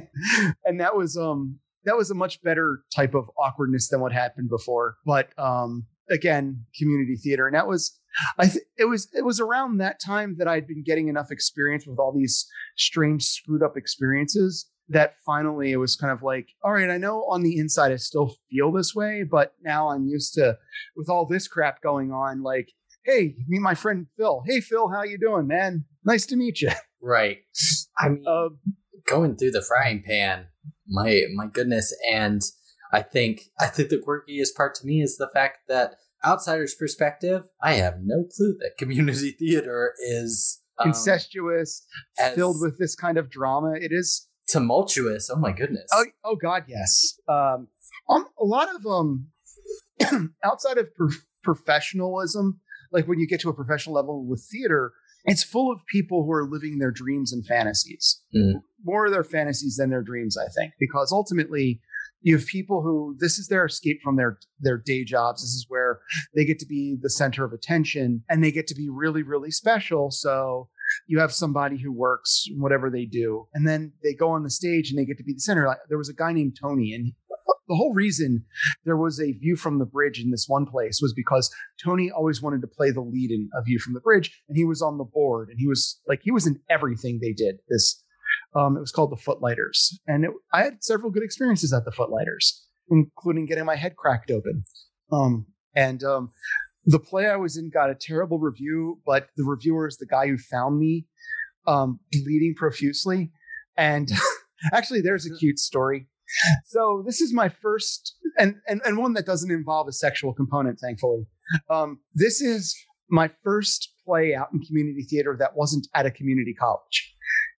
[SPEAKER 1] and that was um that was a much better type of awkwardness than what happened before but um again community theater and that was i th- it was it was around that time that i'd been getting enough experience with all these strange screwed up experiences that finally it was kind of like all right i know on the inside i still feel this way but now i'm used to with all this crap going on like hey meet my friend phil hey phil how you doing man nice to meet you
[SPEAKER 2] Right. I mean,
[SPEAKER 1] uh,
[SPEAKER 2] going through the frying pan, my my goodness. And I think I think the quirkiest part to me is the fact that outsider's perspective, I have no clue that community theater is um,
[SPEAKER 1] incestuous filled with this kind of drama. It is.
[SPEAKER 2] tumultuous. Oh my goodness.
[SPEAKER 1] Oh, oh God, yes. Um, um, a lot of um, outside of prof- professionalism, like when you get to a professional level with theater, it's full of people who are living their dreams and fantasies.
[SPEAKER 2] Mm.
[SPEAKER 1] More of their fantasies than their dreams, I think, because ultimately. You have people who this is their escape from their their day jobs. This is where they get to be the center of attention and they get to be really really special. So you have somebody who works whatever they do and then they go on the stage and they get to be the center like there was a guy named tony and the whole reason there was a view from the bridge in this one place was because tony always wanted to play the lead in a view from the bridge and he was on the board and he was like he was in everything they did this um, it was called the footlighters and it, i had several good experiences at the footlighters including getting my head cracked open um, and um, the play I was in got a terrible review, but the reviewer is the guy who found me um, bleeding profusely. And actually, there's a cute story. So this is my first, and and, and one that doesn't involve a sexual component, thankfully. Um, this is my first play out in community theater that wasn't at a community college,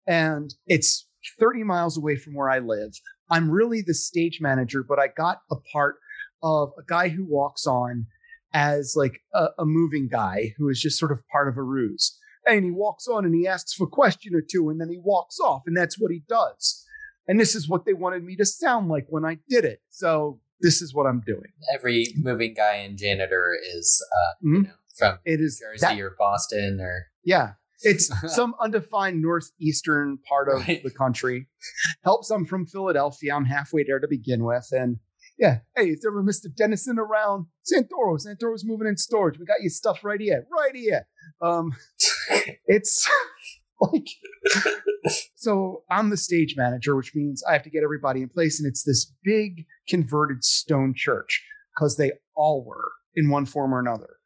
[SPEAKER 1] and it's 30 miles away from where I live. I'm really the stage manager, but I got a part of a guy who walks on as like a, a moving guy who is just sort of part of a ruse. And he walks on and he asks for a question or two, and then he walks off, and that's what he does. And this is what they wanted me to sound like when I did it. So this is what I'm doing.
[SPEAKER 2] Every moving guy and janitor is, uh, you
[SPEAKER 1] Mhm.
[SPEAKER 2] know, from
[SPEAKER 1] It is
[SPEAKER 2] Jersey
[SPEAKER 1] that-
[SPEAKER 2] or Boston or
[SPEAKER 1] yeah. It's some undefined northeastern part of
[SPEAKER 2] Right.
[SPEAKER 1] the country. Helps I'm from Philadelphia. I'm halfway there to begin with. And yeah, hey, is there a Mr. Dennison around? Santoro. Santoro's moving in storage. We got your stuff right here. Right here. Um it's like so i'm the stage manager which means i have to get everybody in place and it's this big converted stone church because they all were in one form or another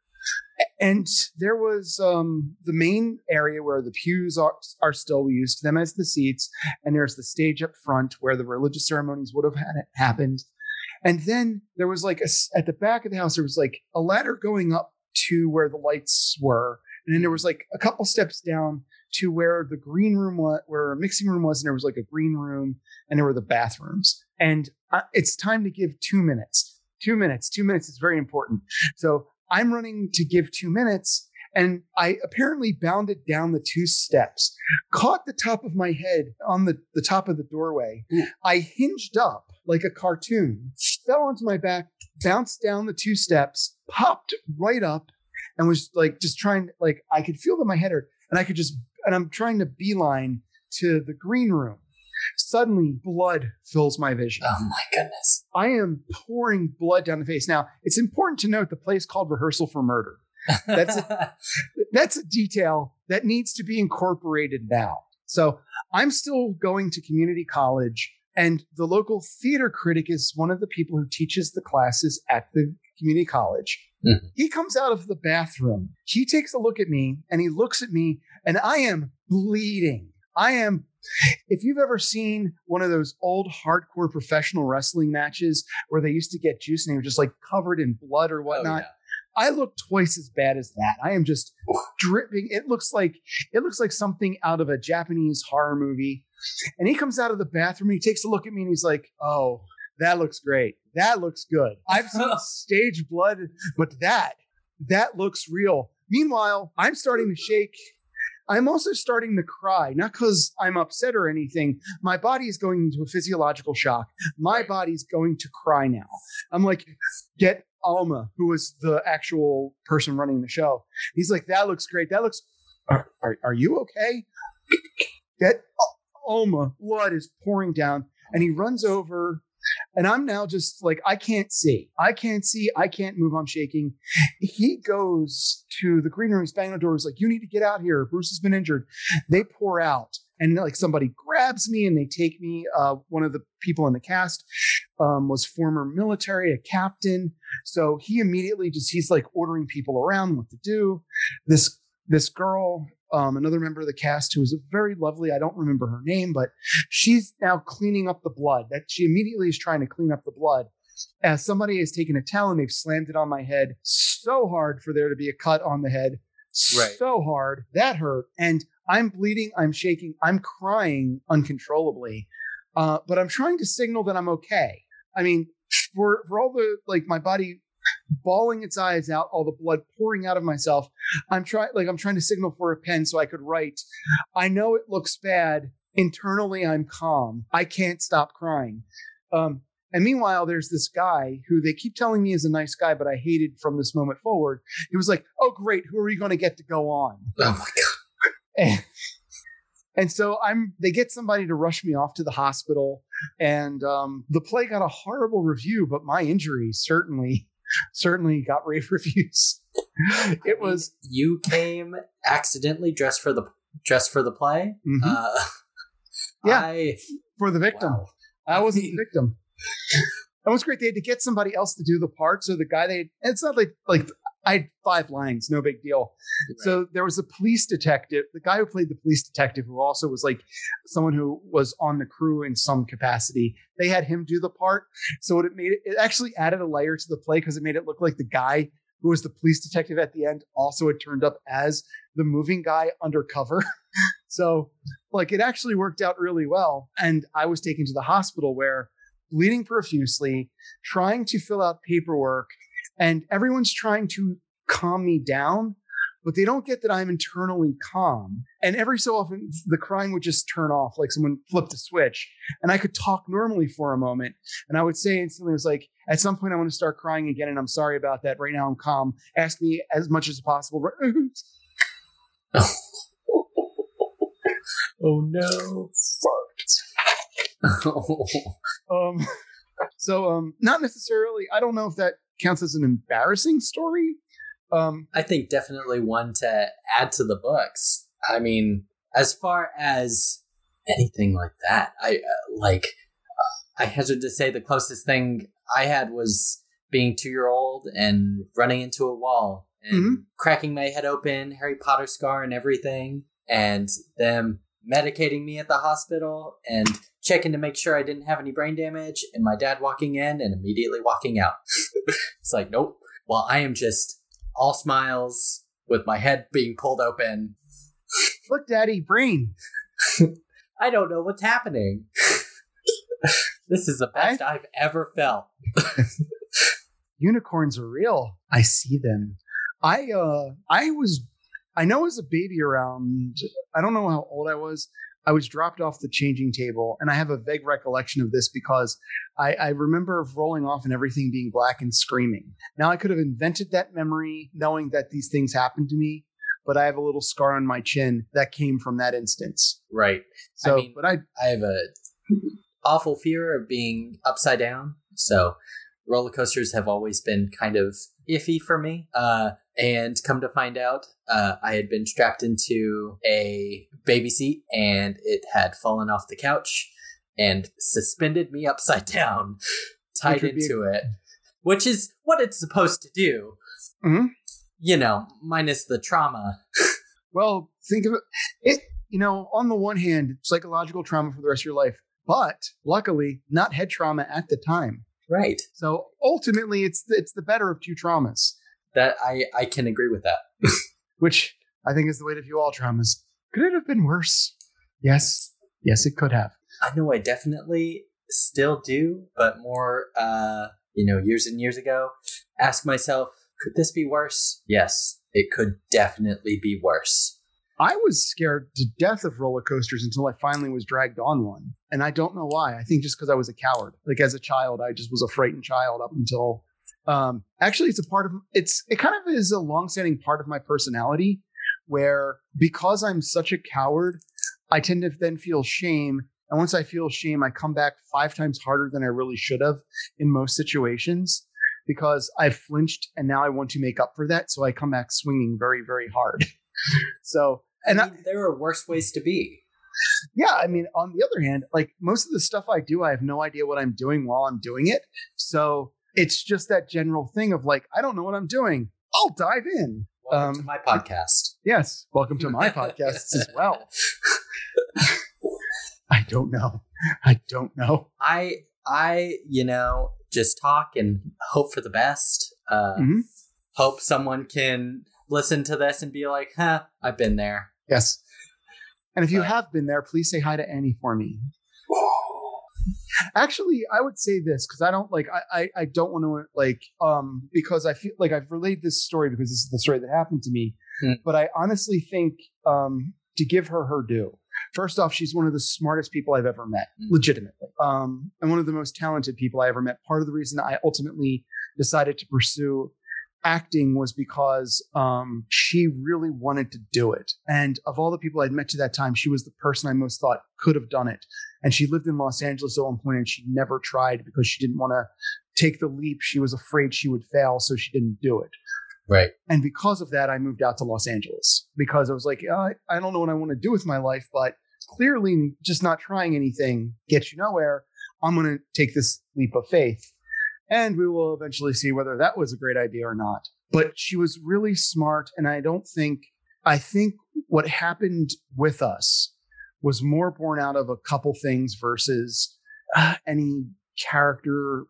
[SPEAKER 1] and there was um, the main area where the pews are, are still we used them as the seats and there's the stage up front where the religious ceremonies would have had happened and then there was like a at the back of the house there was like a ladder going up to where the lights were and then there was like a couple steps down to where the green room was, where a mixing room was, and there was like a green room, and there were the bathrooms. And uh, it's time to give two minutes. Two minutes. Two minutes is very important. So I'm running to give two minutes, and I apparently bounded down the two steps, caught the top of my head on the, the top of the doorway.
[SPEAKER 2] Ooh.
[SPEAKER 1] I hinged up like a cartoon, fell onto my back, bounced down the two steps, popped right up, and was like just trying like I could feel that my head hurt and I could just and I'm trying to beeline to the green room. Suddenly, blood fills my vision.
[SPEAKER 2] Oh my goodness.
[SPEAKER 1] I am pouring blood down the face. Now, it's important to note the place called Rehearsal for Murder. That's a, that's a detail that needs to be incorporated now. So I'm still going to community college, and the local theater critic is one of the people who teaches the classes at the community college.
[SPEAKER 2] Mhm.
[SPEAKER 1] He comes out of the bathroom. He takes a look at me and he looks at me, and I am bleeding. I am. If you've ever seen one of those old hardcore professional wrestling matches where they used to get juice and they were just like covered in blood or
[SPEAKER 2] Oh,
[SPEAKER 1] whatnot,
[SPEAKER 2] yeah.
[SPEAKER 1] I look twice as bad as that. I am just dripping. It looks like it looks like something out of a Japanese horror movie. And he comes out of the bathroom. and He takes a look at me and he's like, "Oh, that looks great. That looks good. I've seen stage blood, but that that looks real." Meanwhile, I'm starting to shake. I'm also starting to cry, not because I'm upset or anything. My body is going into a physiological shock. My body's going to cry now. I'm like, get Alma, who was the actual person running the show. He's like, that looks great. That looks. Are, are, are you okay? That Alma blood is pouring down, and he runs over, and I'm now just like, I can't see. I can't see. I can't move. I'm shaking. He goes to the green room, he's banging the door. He's like, you need to get out here. Bruce has been injured. They pour out. And like somebody grabs me and they take me. Uh, one of the people in the cast um, was former military, a captain. So he immediately just he's like ordering people around what to do. This this girl, um, another member of the cast who is very lovely. I don't remember her name, but she's now cleaning up the blood. That she immediately is trying to clean up the blood. As somebody has taken a towel and they've slammed it on my head so hard for there to be a cut on the head,
[SPEAKER 2] Right.
[SPEAKER 1] so hard that hurt, and I'm bleeding, I'm shaking, I'm crying uncontrollably. Uh, but I'm trying to signal that I'm okay. I mean, for for all the like my body bawling its eyes out, all the blood pouring out of myself, I'm trying like I'm trying to signal for a pen so I could write. I know it looks bad. Internally, I'm calm. I can't stop crying. Um, and meanwhile, there's this guy who they keep telling me is a nice guy, but I hated from this moment forward. He was like, "Oh, great! Who are you going to get to go on?"
[SPEAKER 2] Oh my god.
[SPEAKER 1] and, and so I'm they get somebody to rush me off to the hospital and um, the play got a horrible review but my injury certainly certainly got rave reviews it was
[SPEAKER 2] You came accidentally dressed for the dressed for the play.
[SPEAKER 1] mhm,
[SPEAKER 2] Uh,
[SPEAKER 1] Yeah.
[SPEAKER 2] I,
[SPEAKER 1] for the victim
[SPEAKER 2] wow.
[SPEAKER 1] i wasn't the victim that was great they had to get somebody else to do the part so the guy they it's not like like i had five lines no big deal So there was a police detective, the guy who played the police detective, who also was like someone who was on the crew in some capacity. They had him do the part, so it made it, it actually added a layer to the play because it made it look like the guy who was the police detective at the end also had turned up as the moving guy undercover. so like it actually worked out really well, and I was taken to the hospital where bleeding profusely, trying to fill out paperwork, and everyone's trying to calm me down but they don't get that I'm internally calm. And every so often, the crying would just turn off, like someone flipped a switch, and I could talk normally for a moment. And I would say instantly, it was like, at some point, I want to start crying again, and I'm sorry about that. Right now, I'm calm. Ask me as much as possible.
[SPEAKER 2] oh no. fucked.
[SPEAKER 1] um, so, um, not necessarily. I don't know if that counts as an embarrassing story. Um,
[SPEAKER 2] I think definitely one to add to the books. I mean, as far as anything like that, I uh, like. Uh, I hazard to say the closest thing I had was being two year old and running into a wall and
[SPEAKER 1] Mhm.
[SPEAKER 2] cracking my head open, Harry Potter scar and everything, and them medicating me at the hospital and checking to make sure I didn't have any brain damage, and my dad walking in and immediately walking out. it's like, nope. Well, I am just all smiles with my head being pulled open.
[SPEAKER 1] look, Daddy, brain.
[SPEAKER 2] I don't know what's happening. this is the best I've ever felt.
[SPEAKER 1] unicorns are real. I see them. I uh I was I know as a baby around I don't know how old I was, I was dropped off the changing table, and I have a vague recollection of this because I, I remember rolling off and everything being black and screaming. Now I could have invented that memory knowing that these things happened to me, but I have a little scar on my chin that came from that instance.
[SPEAKER 2] Right.
[SPEAKER 1] So,
[SPEAKER 2] I mean,
[SPEAKER 1] but I
[SPEAKER 2] I have a awful fear of being upside down. So roller coasters have always been kind of iffy for me. Uh, and come to find out, uh, I had been strapped into a baby seat and it had fallen off the couch and suspended me upside down, tied
[SPEAKER 1] would be-
[SPEAKER 2] into it, which is what it's supposed to do.
[SPEAKER 1] Mhm.
[SPEAKER 2] You know, minus the trauma.
[SPEAKER 1] Well, think of it. It, you know, on the one hand, psychological trauma for the rest of your life, but luckily, not head trauma at the time.
[SPEAKER 2] Right.
[SPEAKER 1] So ultimately, it's the, it's the better of two traumas,
[SPEAKER 2] That I I can agree with that.
[SPEAKER 1] which I think is the way to view all traumas. Could it have been worse? Yes, yes, it could have.
[SPEAKER 2] I know I definitely still do, but more, uh, you know, years and years ago, ask myself, could this be worse? Yes, it could definitely be worse.
[SPEAKER 1] I was scared to death of roller coasters until I finally was dragged on one, and I don't know why. I think just because I was a coward. Like as a child, I just was a frightened child up until. Um, actually, it's a part of it's. It kind of is a longstanding part of my personality, where because I'm such a coward, I tend to then feel shame, and once I feel shame, I come back five times harder than I really should have in most situations because I've flinched, and now I want to make up for that, so I come back swinging very, very hard. so and
[SPEAKER 2] I
[SPEAKER 1] I,
[SPEAKER 2] there are worse ways to be.
[SPEAKER 1] yeah, I mean, on the other hand, like most of the stuff I do, I have no idea what I'm doing while I'm doing it. So it's just that general thing of like, I don't know what I'm doing. I'll dive in.
[SPEAKER 2] Welcome to
[SPEAKER 1] Um,
[SPEAKER 2] my podcast.
[SPEAKER 1] Yes, welcome to my podcast as well. I don't know. I don't know.
[SPEAKER 2] I I you know just talk and hope for the best. Uh,
[SPEAKER 1] Mhm.
[SPEAKER 2] Hope someone can listen to this and be like, "Huh, I've been there."
[SPEAKER 1] Yes. And if you have been there, please say hi to Annie for me. Actually, I would say this because I don't like I, I I don't want to like um because I feel like I've relayed this story because this is the story that happened to me.
[SPEAKER 2] Hmm.
[SPEAKER 1] But I honestly think um to give her her due. First off, she's one of the smartest people I've ever met,
[SPEAKER 2] Hmm.
[SPEAKER 1] legitimately. Um, and one of the most talented people I ever met. Part of the reason I ultimately decided to pursue acting was because um, she really wanted to do it. And of all the people I'd met to that time, she was the person I most thought could have done it. And she lived in Los Angeles at one point and she never tried because she didn't want to take the leap. She was afraid she would fail, so she didn't do it.
[SPEAKER 2] Right.
[SPEAKER 1] And because of that, I moved out to Los Angeles because I was like, "Uh, I don't know what I want to do with my life, but clearly just not trying anything gets you nowhere. I'm going to take this leap of faith. And we will eventually see whether that was a great idea or not. But she was really smart. And I don't think, I think what happened with us was more born out of a couple things versus uh, any character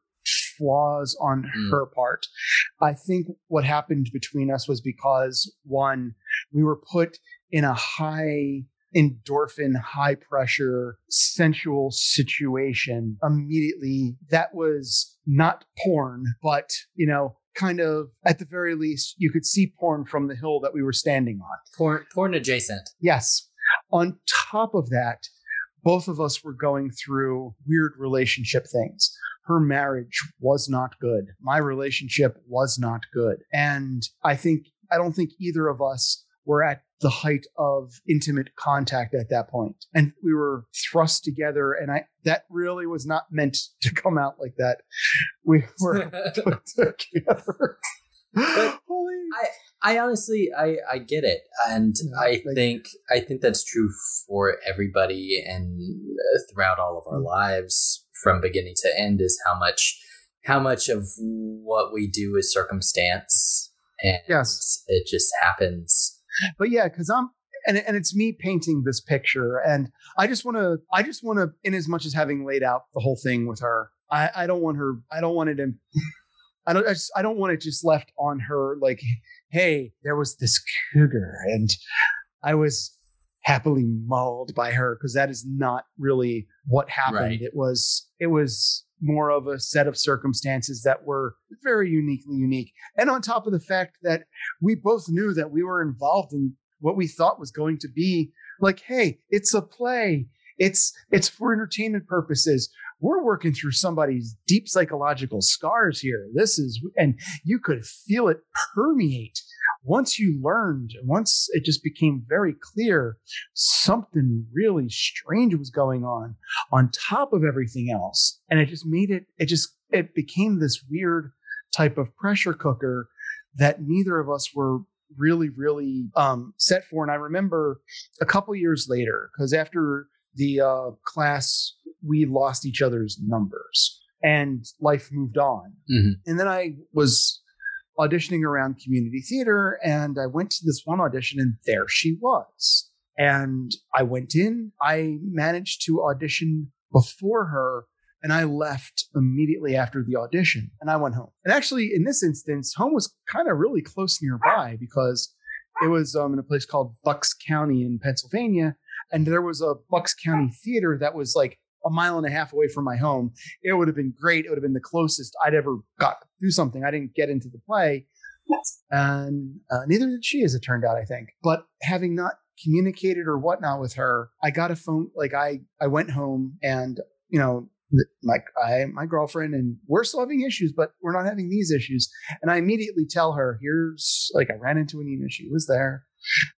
[SPEAKER 1] flaws on
[SPEAKER 2] Mm.
[SPEAKER 1] her part. I think what happened between us was because one, we were put in a high endorphin, high pressure, sensual situation immediately that was not porn, but, you know, kind of at the very least, you could see porn from the hill that we were standing on.
[SPEAKER 2] Porn, porn adjacent.
[SPEAKER 1] Yes. On top of that, both of us were going through weird relationship things. Her marriage was not good. My relationship was not good. And I think, I don't think either of us were at the height of intimate contact at that point. And we were thrust together. And I, that really was not meant to come out like that. We were put together. Holy.
[SPEAKER 2] I honestly, I, I get it, and
[SPEAKER 1] Yeah,
[SPEAKER 2] I
[SPEAKER 1] like-
[SPEAKER 2] think I think that's true for everybody, and uh, throughout all of our
[SPEAKER 1] Mm.
[SPEAKER 2] lives, from beginning to end, is how much how much of what we do is circumstance, and
[SPEAKER 1] Yes.
[SPEAKER 2] it just happens.
[SPEAKER 1] But yeah, because I'm and and it's me painting this picture, and I just want to I just want to, in as much as having laid out the whole thing with her, I I don't want her I don't want it in. I don't. I, just, I don't want it just left on her. Like, hey, there was this cougar, and I was happily mauled by her because that is not really what happened.
[SPEAKER 2] Right.
[SPEAKER 1] It was. It was more of a set of circumstances that were very uniquely unique, and on top of the fact that we both knew that we were involved in what we thought was going to be like, hey, it's a play. It's it's for entertainment purposes. We're working through somebody's deep psychological scars here. This is and you could feel it permeate once you learned, once it just became very clear something really strange was going on on top of everything else. And it just made it, it just, it became this weird type of pressure cooker that neither of us were really, really um, set for. And I remember a couple years later, because after the uh, class, we lost each other's numbers and life moved on.
[SPEAKER 2] Mhm.
[SPEAKER 1] And then I was auditioning around community theater and I went to this one audition and there she was. And I went in, I managed to audition before her and I left immediately after the audition and I went home. And actually, in this instance, home was kind of really close nearby because it was um, in a place called Bucks County in Pennsylvania. And there was a Bucks County theater that was like a mile and a half away from my home. It would have been great. It would have been the closest I'd ever got do something. I didn't get into the play. And uh, neither did she, as it turned out, I think. But having not communicated or whatnot with her, I got a phone. Like I, I went home and you know, my I my girlfriend and we're still having issues, but we're not having these issues. And I immediately tell her, "Here's like I ran into Anina. She was there,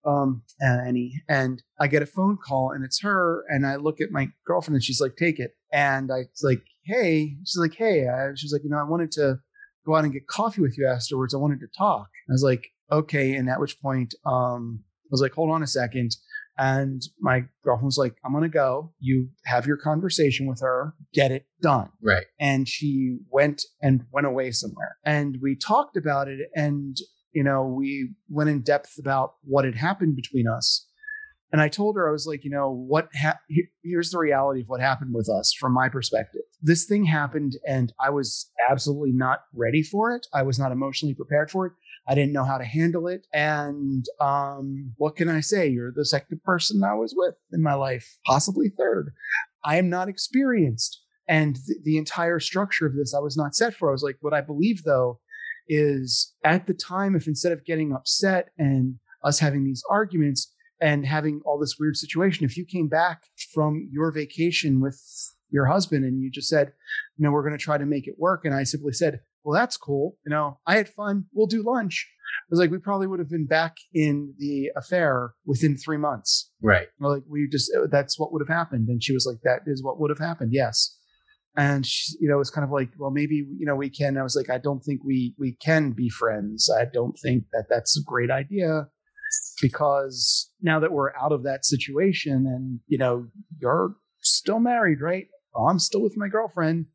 [SPEAKER 1] um, Annie, and I get a phone call and it's her. And I look at my girlfriend and she's like, "Take it." And I was like, "Hey," she's like, "Hey," I, she's like, "You know, I wanted to go out and get coffee with you afterwards. I wanted to talk." I was like, "Okay." And at which point, um, I was like, "Hold on a second. And my girlfriend was like, I'm going to go. You have your conversation with her, get it done.
[SPEAKER 2] Right.
[SPEAKER 1] And she went and went away somewhere. And we talked about it. And, you know, we went in depth about what had happened between us. And I told her, I was like, you know, what, ha- here's the reality of what happened with us from my perspective. This thing happened and I was absolutely not ready for it. I was not emotionally prepared for it. I didn't know how to handle it. And um, what can I say? You're the second person I was with in my life, possibly third. I am not experienced. And th- the entire structure of this, I was not set for. I was like, what I believe though is at the time, if instead of getting upset and us having these arguments and having all this weird situation, if you came back from your vacation with your husband and you just said, you know, we're going to try to make it work. And I simply said, well, that's cool. You know, I had fun. We'll do lunch. I was like, we probably would have been back in the affair within three months.
[SPEAKER 2] Right.
[SPEAKER 1] Like we just, uh, that's what would have happened. And she was like, that is what would have happened. Yes. And she, you know, it's kind of like, well, maybe, you know, we can. I was like, I don't think we, we can be friends. I don't think that that's a great idea because now that we're out of that situation and, you know, you're still married, right? Well, I'm still with my girlfriend.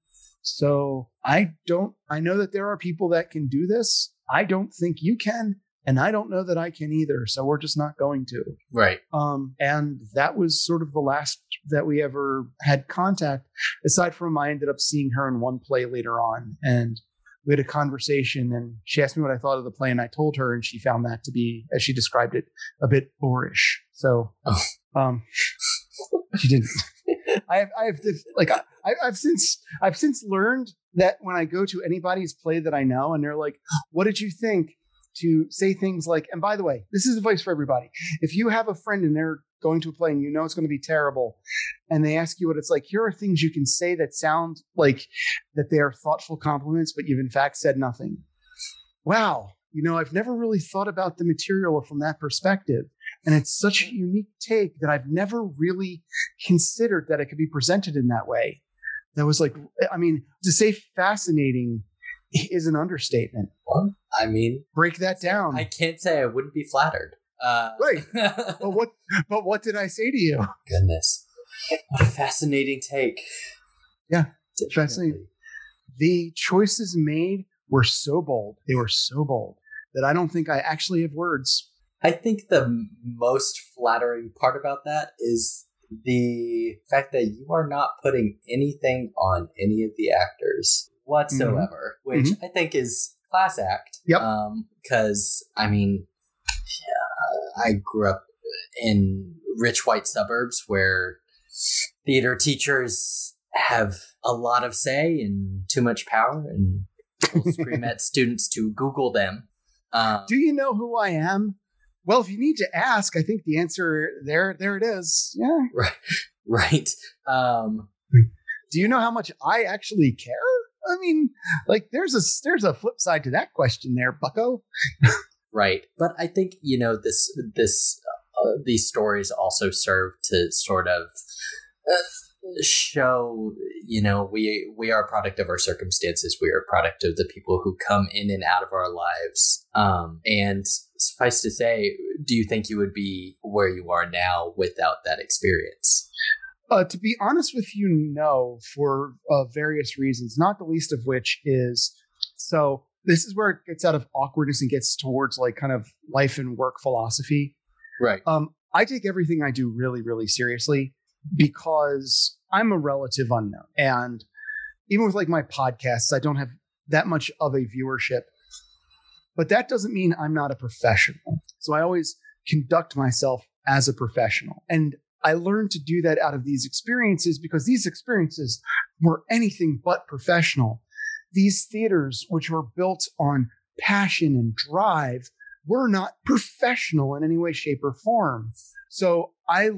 [SPEAKER 1] So I don't, I know that there are people that can do this. I don't think you can. And I don't know that I can either. So we're just not going to.
[SPEAKER 2] Right.
[SPEAKER 1] Um, and that was sort of the last that we ever had contact. Aside from I ended up seeing her in one play later on, and we had a conversation. And she asked me what I thought of the play, and I told her, and she found that to be, as she described it, a bit boorish. So,
[SPEAKER 2] Oh.
[SPEAKER 1] um, she didn't. I have, I have this, like I, I've since I've since learned that when I go to anybody's play that I know, and they're like, "What did you think?" To say things like, and by the way, this is advice for everybody if you have a friend and they're going to a play and you know it's going to be terrible. And they ask you what it's like. Here are things you can say that sound like that they are thoughtful compliments but you've in fact said nothing. Wow you know i've never really thought about the material from that perspective. And it's such a unique take that i've never really considered that it could be presented in that way. That was like i mean to say fascinating is an understatement.
[SPEAKER 2] Well, I mean,
[SPEAKER 1] break that down.
[SPEAKER 2] I can't say I wouldn't be flattered. Uh,
[SPEAKER 1] Right. but what but what did i say to you
[SPEAKER 2] Goodness. What a fascinating take.
[SPEAKER 1] Yeah,
[SPEAKER 2] Definitely.
[SPEAKER 1] fascinating. the choices made were so bold. They were so bold that I don't think I actually have words.
[SPEAKER 2] I think the most flattering part about that is the fact that you are not putting anything on any of the actors whatsoever, mm-hmm. which mm-hmm. I think is class act.
[SPEAKER 1] Yep.
[SPEAKER 2] Um, because I mean, yeah, I grew up in rich white suburbs where theater teachers have a lot of say and too much power and scream at students to Google them. Um,
[SPEAKER 1] Do you know who I am? Well, if you need to ask, I think the answer there there it is. Yeah.
[SPEAKER 2] Right. Right. Um,
[SPEAKER 1] Do you know how much I actually care? I mean, like there's a there's a flip side to that question there, Bucko.
[SPEAKER 2] right. But I think you know this this uh, these stories also serve to sort of. Uh, show you know we we are a product of our circumstances we are a product of the people who come in and out of our lives um and suffice to say do you think you would be where you are now without that experience
[SPEAKER 1] uh, to be honest with you no for uh, various reasons not the least of which is so this is where it gets out of awkwardness and gets towards like kind of life and work philosophy
[SPEAKER 2] right
[SPEAKER 1] um i take everything i do really really seriously because I'm a relative unknown. And even with like my podcasts, I don't have that much of a viewership. But that doesn't mean I'm not a professional. So I always conduct myself as a professional. And I learned to do that out of these experiences because these experiences were anything but professional. These theaters, which were built on passion and drive, were not professional in any way, shape, or form. So I,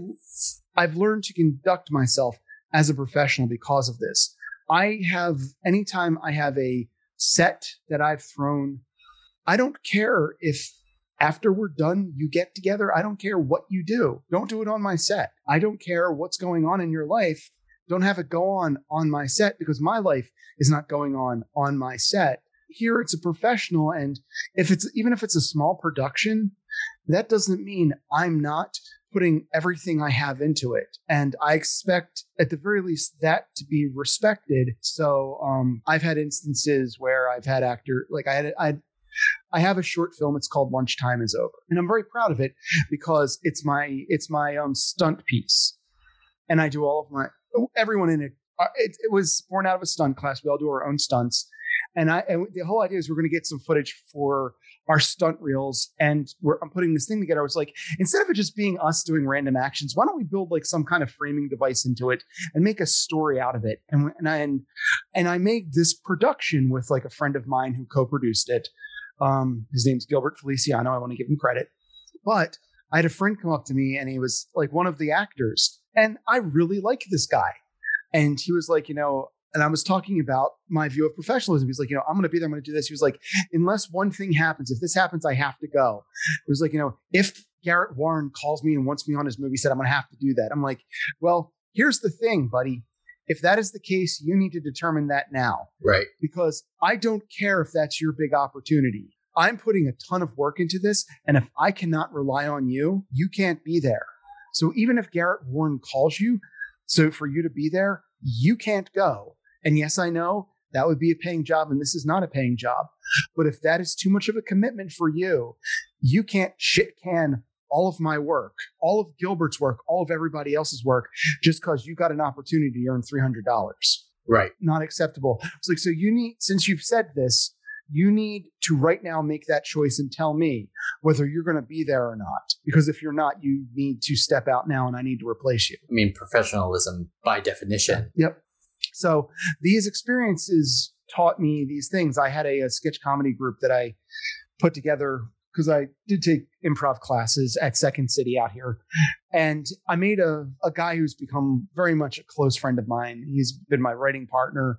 [SPEAKER 1] I've learned to conduct myself as a professional because of this. I have, anytime I have a set that I've thrown, I don't care if after we're done, you get together. I don't care what you do. Don't do it on my set. I don't care what's going on in your life. Don't have it go on on my set because my life is not going on on my set. Here it's a professional. And if it's, even if it's a small production, that doesn't mean I'm not putting everything I have into it. And I expect at the very least that to be respected. So um, I've had instances where I've had actor like I had I I have a short film. It's called Lunchtime is Over, and I'm very proud of it because it's my it's my um stunt piece, and I do all of my everyone in it. Uh, it, it was born out of a stunt class. We all do our own stunts, and I and the whole idea is we're going to get some footage for our stunt reels and I'm putting this thing together. I was like, instead of it just being us doing random actions, why don't we build like some kind of framing device into it and make a story out of it? And and I, and, and I made this production with like a friend of mine who co-produced it. Um, his name's Gilbert Feliciano. I want to give him credit, but I had a friend come up to me and he was like one of the actors, and I really like this guy. And he was like, you know, and I was talking about my view of professionalism. He's like, you know, I'm going to be there. I'm going to do this. He was like, unless one thing happens, if this happens, I have to go. It was like, you know, if Garrett Warren calls me and wants me on his movie set, I'm going to have to do that. I'm like, well, here's the thing, buddy. If that is the case, you need to determine that now.
[SPEAKER 2] Right.
[SPEAKER 1] Because I don't care if that's your big opportunity. I'm putting a ton of work into this. And if I cannot rely on you, you can't be there. So even if Garrett Warren calls you, so for you to be there, you can't go and yes, I know that would be a paying job, and this is not a paying job. But if that is too much of a commitment for you, you can't shit can all of my work, all of Gilbert's work, all of everybody else's work, just because you got an opportunity to earn three hundred dollars.
[SPEAKER 2] Right.
[SPEAKER 1] Not acceptable. It's like so you need since you've said this, you need to right now make that choice and tell me whether you're going to be there or not. Because if you're not, you need to step out now and I need to replace you.
[SPEAKER 2] I mean, professionalism by definition.
[SPEAKER 1] Yep. So these experiences taught me these things. I had a, a sketch comedy group that I put together because I did take improv classes at Second City out here. And I made a, a guy who's become very much a close friend of mine. He's been my writing partner,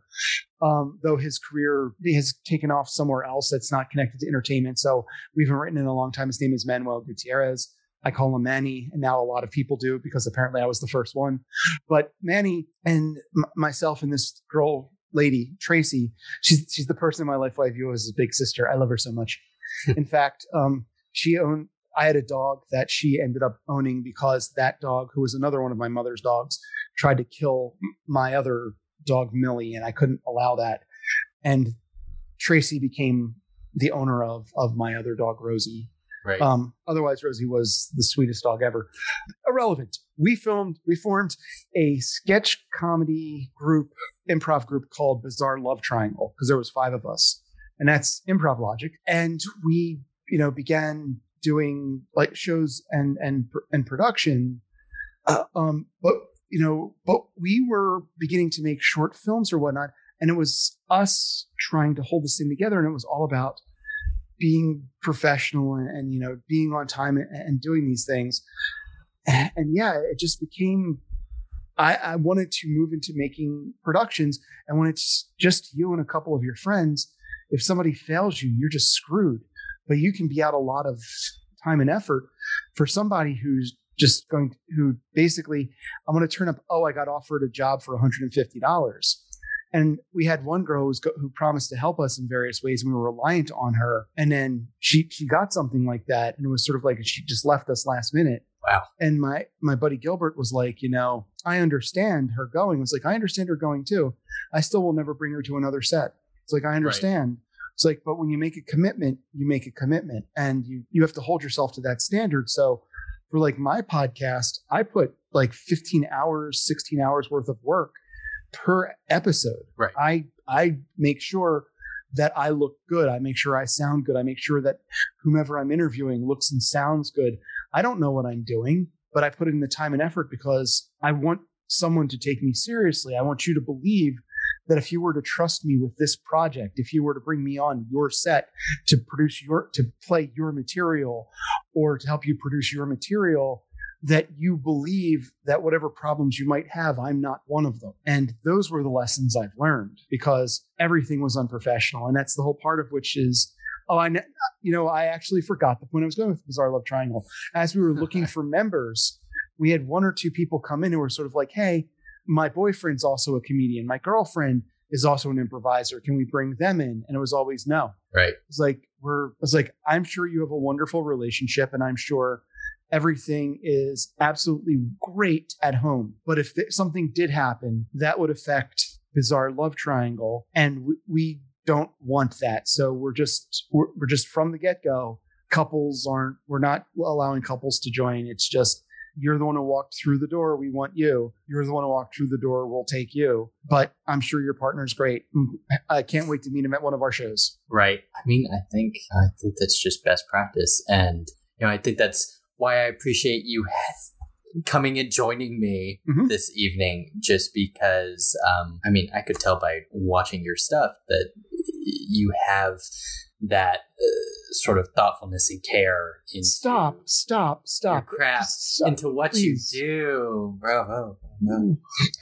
[SPEAKER 1] um, though his career has taken off somewhere else that's not connected to entertainment. So we haven't written in a long time. His name is Manuel Gutierrez. I call him Manny, and now a lot of people do because apparently I was the first one. But Manny and m- myself and this girl lady Tracy, she's she's the person in my life who I view as a big sister. I love her so much. in fact, um, she owned. I had a dog that she ended up owning because that dog, who was another one of my mother's dogs, tried to kill my other dog Millie, and I couldn't allow that. And Tracy became the owner of of my other dog Rosie,
[SPEAKER 2] Right.
[SPEAKER 1] um, otherwise, Rosie was the sweetest dog ever. Irrelevant. We filmed, we formed a sketch comedy group, improv group called Bizarre Love Triangle because there was five of us, and that's improv logic. And we, you know, began doing like shows and and and production. Uh, um, but you know, but we were beginning to make short films or whatnot, and it was us trying to hold this thing together, and it was all about being professional and, and you know being on time and, and doing these things and, and, yeah it just became I, I wanted to move into making productions and when it's just you and a couple of your friends if somebody fails you you're just screwed but you can be out a lot of time and effort for somebody who's just going to, who basically i'm going to turn up oh i got offered a job for $150 and we had one girl who, was, who promised to help us in various ways, and we were reliant on her. And then she she got something like that, and it was sort of like she just left us last minute.
[SPEAKER 2] Wow.
[SPEAKER 1] And my my buddy Gilbert was like, you know, I understand her going. I was like, I understand her going too. I still will never bring her to another set. It's like I understand. Right. It's like, but when you make a commitment, you make a commitment, and you you have to hold yourself to that standard. So for like my podcast, I put like 15 hours, 16 hours worth of work per episode.
[SPEAKER 2] Right.
[SPEAKER 1] I I make sure that I look good. I make sure I sound good. I make sure that whomever I'm interviewing looks and sounds good. I don't know what I'm doing, but I put in the time and effort because I want someone to take me seriously. I want you to believe that if you were to trust me with this project, if you were to bring me on your set to produce your to play your material or to help you produce your material, that you believe that whatever problems you might have, I'm not one of them. And those were the lessons I've learned because everything was unprofessional. And that's the whole part of which is, oh, I, you know, I actually forgot the point I was going with Bizarre Love Triangle. As we were looking for members, we had one or two people come in who were sort of like, hey, my boyfriend's also a comedian. My girlfriend is also an improviser. Can we bring them in? And it was always no.
[SPEAKER 2] Right.
[SPEAKER 1] It's like, we're, it's like, I'm sure you have a wonderful relationship and I'm sure everything is absolutely great at home. But if th- something did happen, that would affect Bizarre Love Triangle, and we, we don't want that. So we're just we're, we're just from the get go. Couples aren't. We're not allowing couples to join. It's just you're the one who walked through the door. We want you. You're the one who walked through the door. We'll take you. But I'm sure your partner's great. I can't wait to meet him at one of our shows.
[SPEAKER 2] Right. I mean, I think I think that's just best practice, and you know, I think that's why I appreciate you coming and joining me mm-hmm. this evening just because um, I mean I could tell by watching your stuff that you have that uh, sort of thoughtfulness and care
[SPEAKER 1] into stop stop stop
[SPEAKER 2] craft stop, into what please. you do bravo no.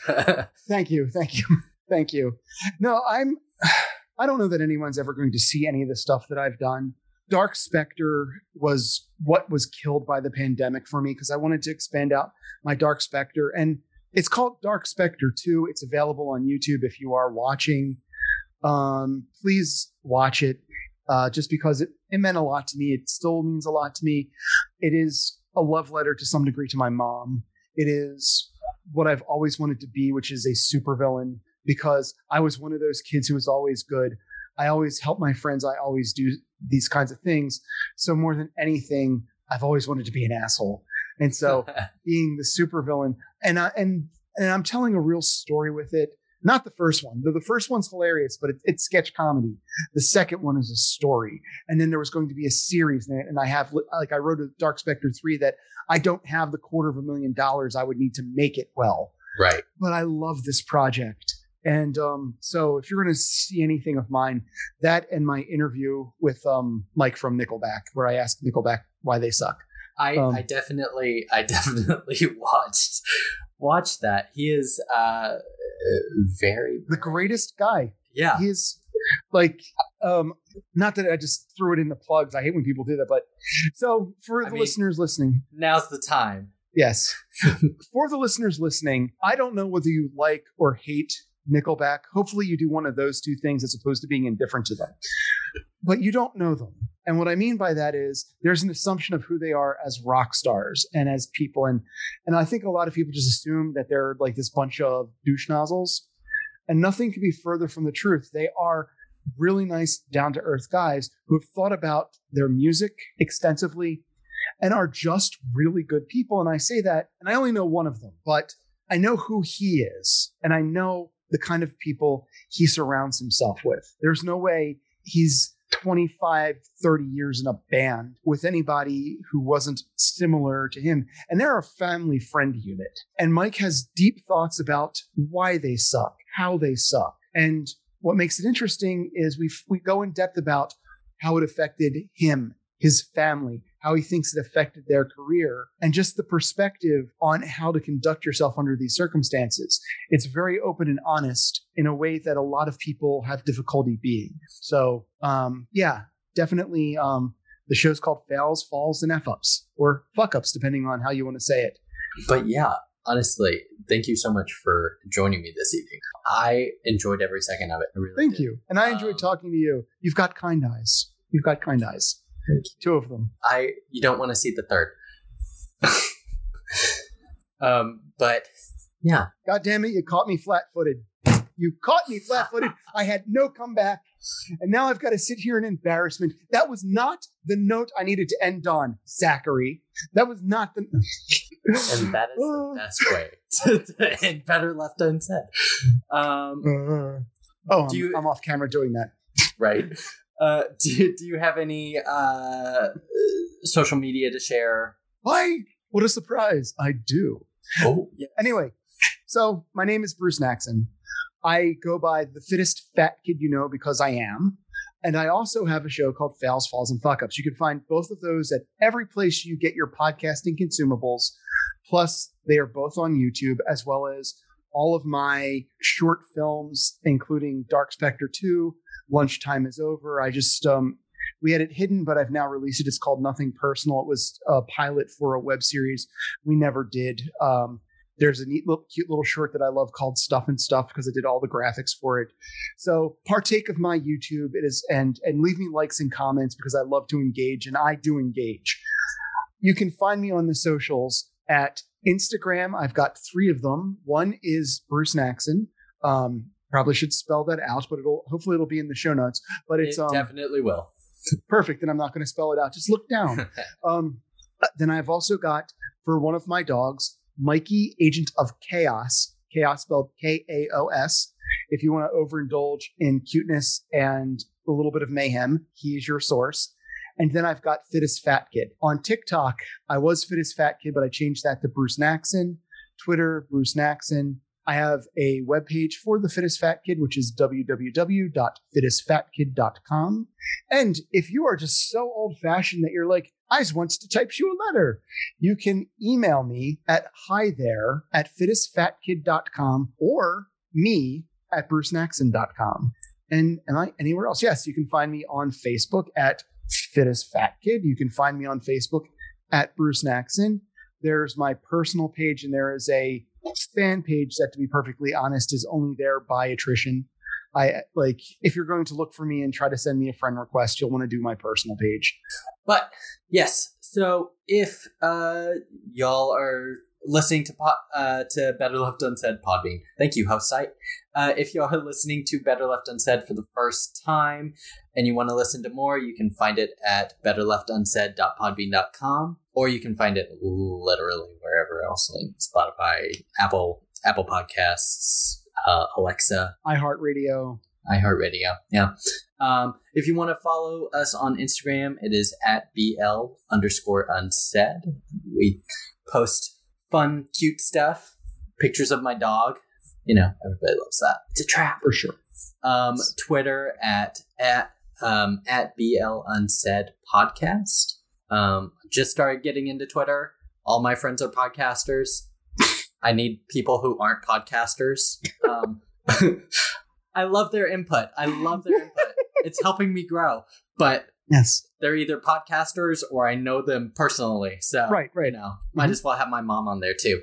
[SPEAKER 1] thank you thank you thank you no i'm i don't know that anyone's ever going to see any of the stuff that i've done Dark Spectre was what was killed by the pandemic for me because I wanted to expand out my Dark Spectre. And it's called Dark Spectre 2. It's available on YouTube if you are watching. Um, please watch it uh, just because it, it meant a lot to me. It still means a lot to me. It is a love letter to some degree to my mom. It is what I've always wanted to be, which is a supervillain because I was one of those kids who was always good. I always help my friends. I always do these kinds of things. So more than anything, I've always wanted to be an asshole. And so being the supervillain and I, and and I'm telling a real story with it. Not the first one. The, the first one's hilarious, but it, it's sketch comedy. The second one is a story. And then there was going to be a series and I have like I wrote a Dark Spectre 3 that I don't have the quarter of a million dollars I would need to make it well.
[SPEAKER 2] Right.
[SPEAKER 1] But I love this project. And um, so, if you're going to see anything of mine, that and my interview with um, Mike from Nickelback, where I asked Nickelback why they suck.
[SPEAKER 2] I, um, I definitely, I definitely watched watched that. He is uh, very
[SPEAKER 1] the greatest guy.
[SPEAKER 2] Yeah,
[SPEAKER 1] he's like um not that i just threw it in the plugs i hate when people do that but so for the I mean, listeners listening
[SPEAKER 2] now's the time
[SPEAKER 1] yes for the listeners listening i don't know whether you like or hate Nickelback. Hopefully, you do one of those two things as opposed to being indifferent to them. But you don't know them. And what I mean by that is there's an assumption of who they are as rock stars and as people. And and I think a lot of people just assume that they're like this bunch of douche nozzles. And nothing could be further from the truth. They are really nice, down to earth guys who have thought about their music extensively and are just really good people. And I say that, and I only know one of them, but I know who he is. And I know the kind of people he surrounds himself with. There's no way he's 25, 30 years in a band with anybody who wasn't similar to him. And they're a family friend unit. And Mike has deep thoughts about why they suck, how they suck. And what makes it interesting is we we go in depth about how it affected him, his family, how he thinks it affected their career, and just the perspective on how to conduct yourself under these circumstances. It's very open and honest in a way that a lot of people have difficulty being. So, um, yeah, definitely. Um, the show's called Fails, Falls, and F Ups, or Fuck Ups, depending on how you want to say it.
[SPEAKER 2] But yeah, honestly, thank you so much for joining me this evening. I enjoyed every second of it. Really
[SPEAKER 1] Thank
[SPEAKER 2] did.
[SPEAKER 1] you. And I enjoyed
[SPEAKER 2] Um,
[SPEAKER 1] talking to you. You've got kind eyes. You've got kind eyes.
[SPEAKER 2] Thank you.
[SPEAKER 1] Two of them.
[SPEAKER 2] I you don't want to see the third. um, but yeah,
[SPEAKER 1] God damn it, you caught me flat footed. You caught me flat footed. I had no comeback. And now I've got to sit here in embarrassment. That was not the note I needed to end on, Zachary. That was not the.
[SPEAKER 2] and that is the best way to, to end better left unsaid. Um,
[SPEAKER 1] Uh, oh, I'm,
[SPEAKER 2] Do you-
[SPEAKER 1] I'm off camera doing that.
[SPEAKER 2] right. Uh, do, do you have any uh, social media to share?
[SPEAKER 1] Why? What a surprise. I do.
[SPEAKER 2] Oh, yeah.
[SPEAKER 1] Anyway, so my name is Bruce Naxon. I go by the fittest fat kid you know because I am. And I also have a show called Fails, Falls, and Fuck Ups. You can find both of those at every place you get your podcasting consumables. Plus, they are both on YouTube, as well as all of my short films, including Dark Spectre 2, Lunchtime is Over. I just, um, we had it hidden, but I've now released it. It's called Nothing Personal. It was a pilot for a web series we never did. Um, there's a neat little cute little short that I love called Stuff and Stuff because I did all the graphics for it. So partake of my YouTube. It is and and leave me likes and comments because I love to engage and I do engage. You can find me on the socials at Instagram. I've got three of them. One is Bruce Naxon. Um, probably should spell that out, but it'll hopefully it'll be in the show notes. But it's
[SPEAKER 2] it
[SPEAKER 1] um,
[SPEAKER 2] definitely will.
[SPEAKER 1] perfect, and I'm not going to spell it out. Just look down. Um, then I've also got for one of my dogs, Mikey, Agent of Chaos, Chaos spelled K A O S. If you want to overindulge in cuteness and a little bit of mayhem, he's your source. And then I've got Fittest Fat Kid. On TikTok, I was Fittest Fat Kid, but I changed that to Bruce Naxon. Twitter, Bruce Naxon. I have a webpage for the Fittest Fat Kid, which is www.fittestfatkid.com. And if you are just so old fashioned that you're like, I just wants to type you a letter, you can email me at hi there at fittestfatkid.com or me at brucenaxon.com. And am I anywhere else? Yes, you can find me on Facebook at Fittest Fat Kid. You can find me on Facebook at Bruce Naxon. There's my personal page, and there is a fan page that, to be perfectly honest, is only there by attrition. I like if you're going to look for me and try to send me a friend request, you'll want to do my personal page.
[SPEAKER 2] But yes, so if uh, y'all are listening to po- uh, to Better Left Unsaid Podbean, thank you, host site. Uh, if y'all are listening to Better Left Unsaid for the first time and you want to listen to more, you can find it at betterleftunsaid.podbean.com or you can find it literally wherever else, like Spotify, Apple, Apple Podcasts, uh, Alexa,
[SPEAKER 1] iHeartRadio.
[SPEAKER 2] iHeartRadio. Yeah. Um, if you want to follow us on Instagram, it is at BL underscore unsaid. We post fun, cute stuff, pictures of my dog. You know, everybody loves that. It's a trap.
[SPEAKER 1] for sure.
[SPEAKER 2] Um, Twitter at at um, at BL Unsaid Podcast. Um, just started getting into Twitter. All my friends are podcasters. I need people who aren't podcasters. Um, I love their input. I love their input. it's helping me grow. But
[SPEAKER 1] Yes.
[SPEAKER 2] they're either podcasters or I know them personally. So
[SPEAKER 1] Right, right.
[SPEAKER 2] you know, might as well have my mom on there too.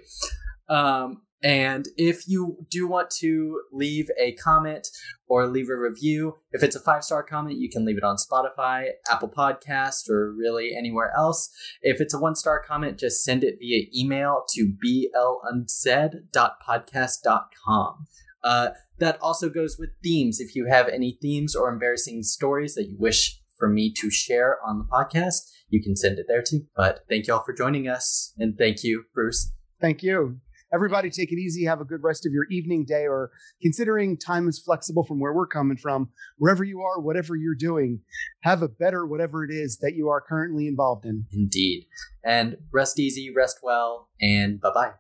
[SPEAKER 2] Um, and if you do want to leave a comment or leave a review, if it's a five star comment, you can leave it on Spotify, Apple Podcast, or really anywhere else. If it's a one star comment, just send it via email to blunsaid.podcast.com. Uh, that also goes with themes. If you have any themes or embarrassing stories that you wish for me to share on the podcast, you can send it there too. But thank you all for joining us. And thank you, Bruce.
[SPEAKER 1] Thank you. Everybody, take it easy. Have a good rest of your evening, day, or considering time is flexible from where we're coming from, wherever you are, whatever you're doing, have a better whatever it is that you are currently involved in.
[SPEAKER 2] Indeed. And rest easy, rest well, and bye bye.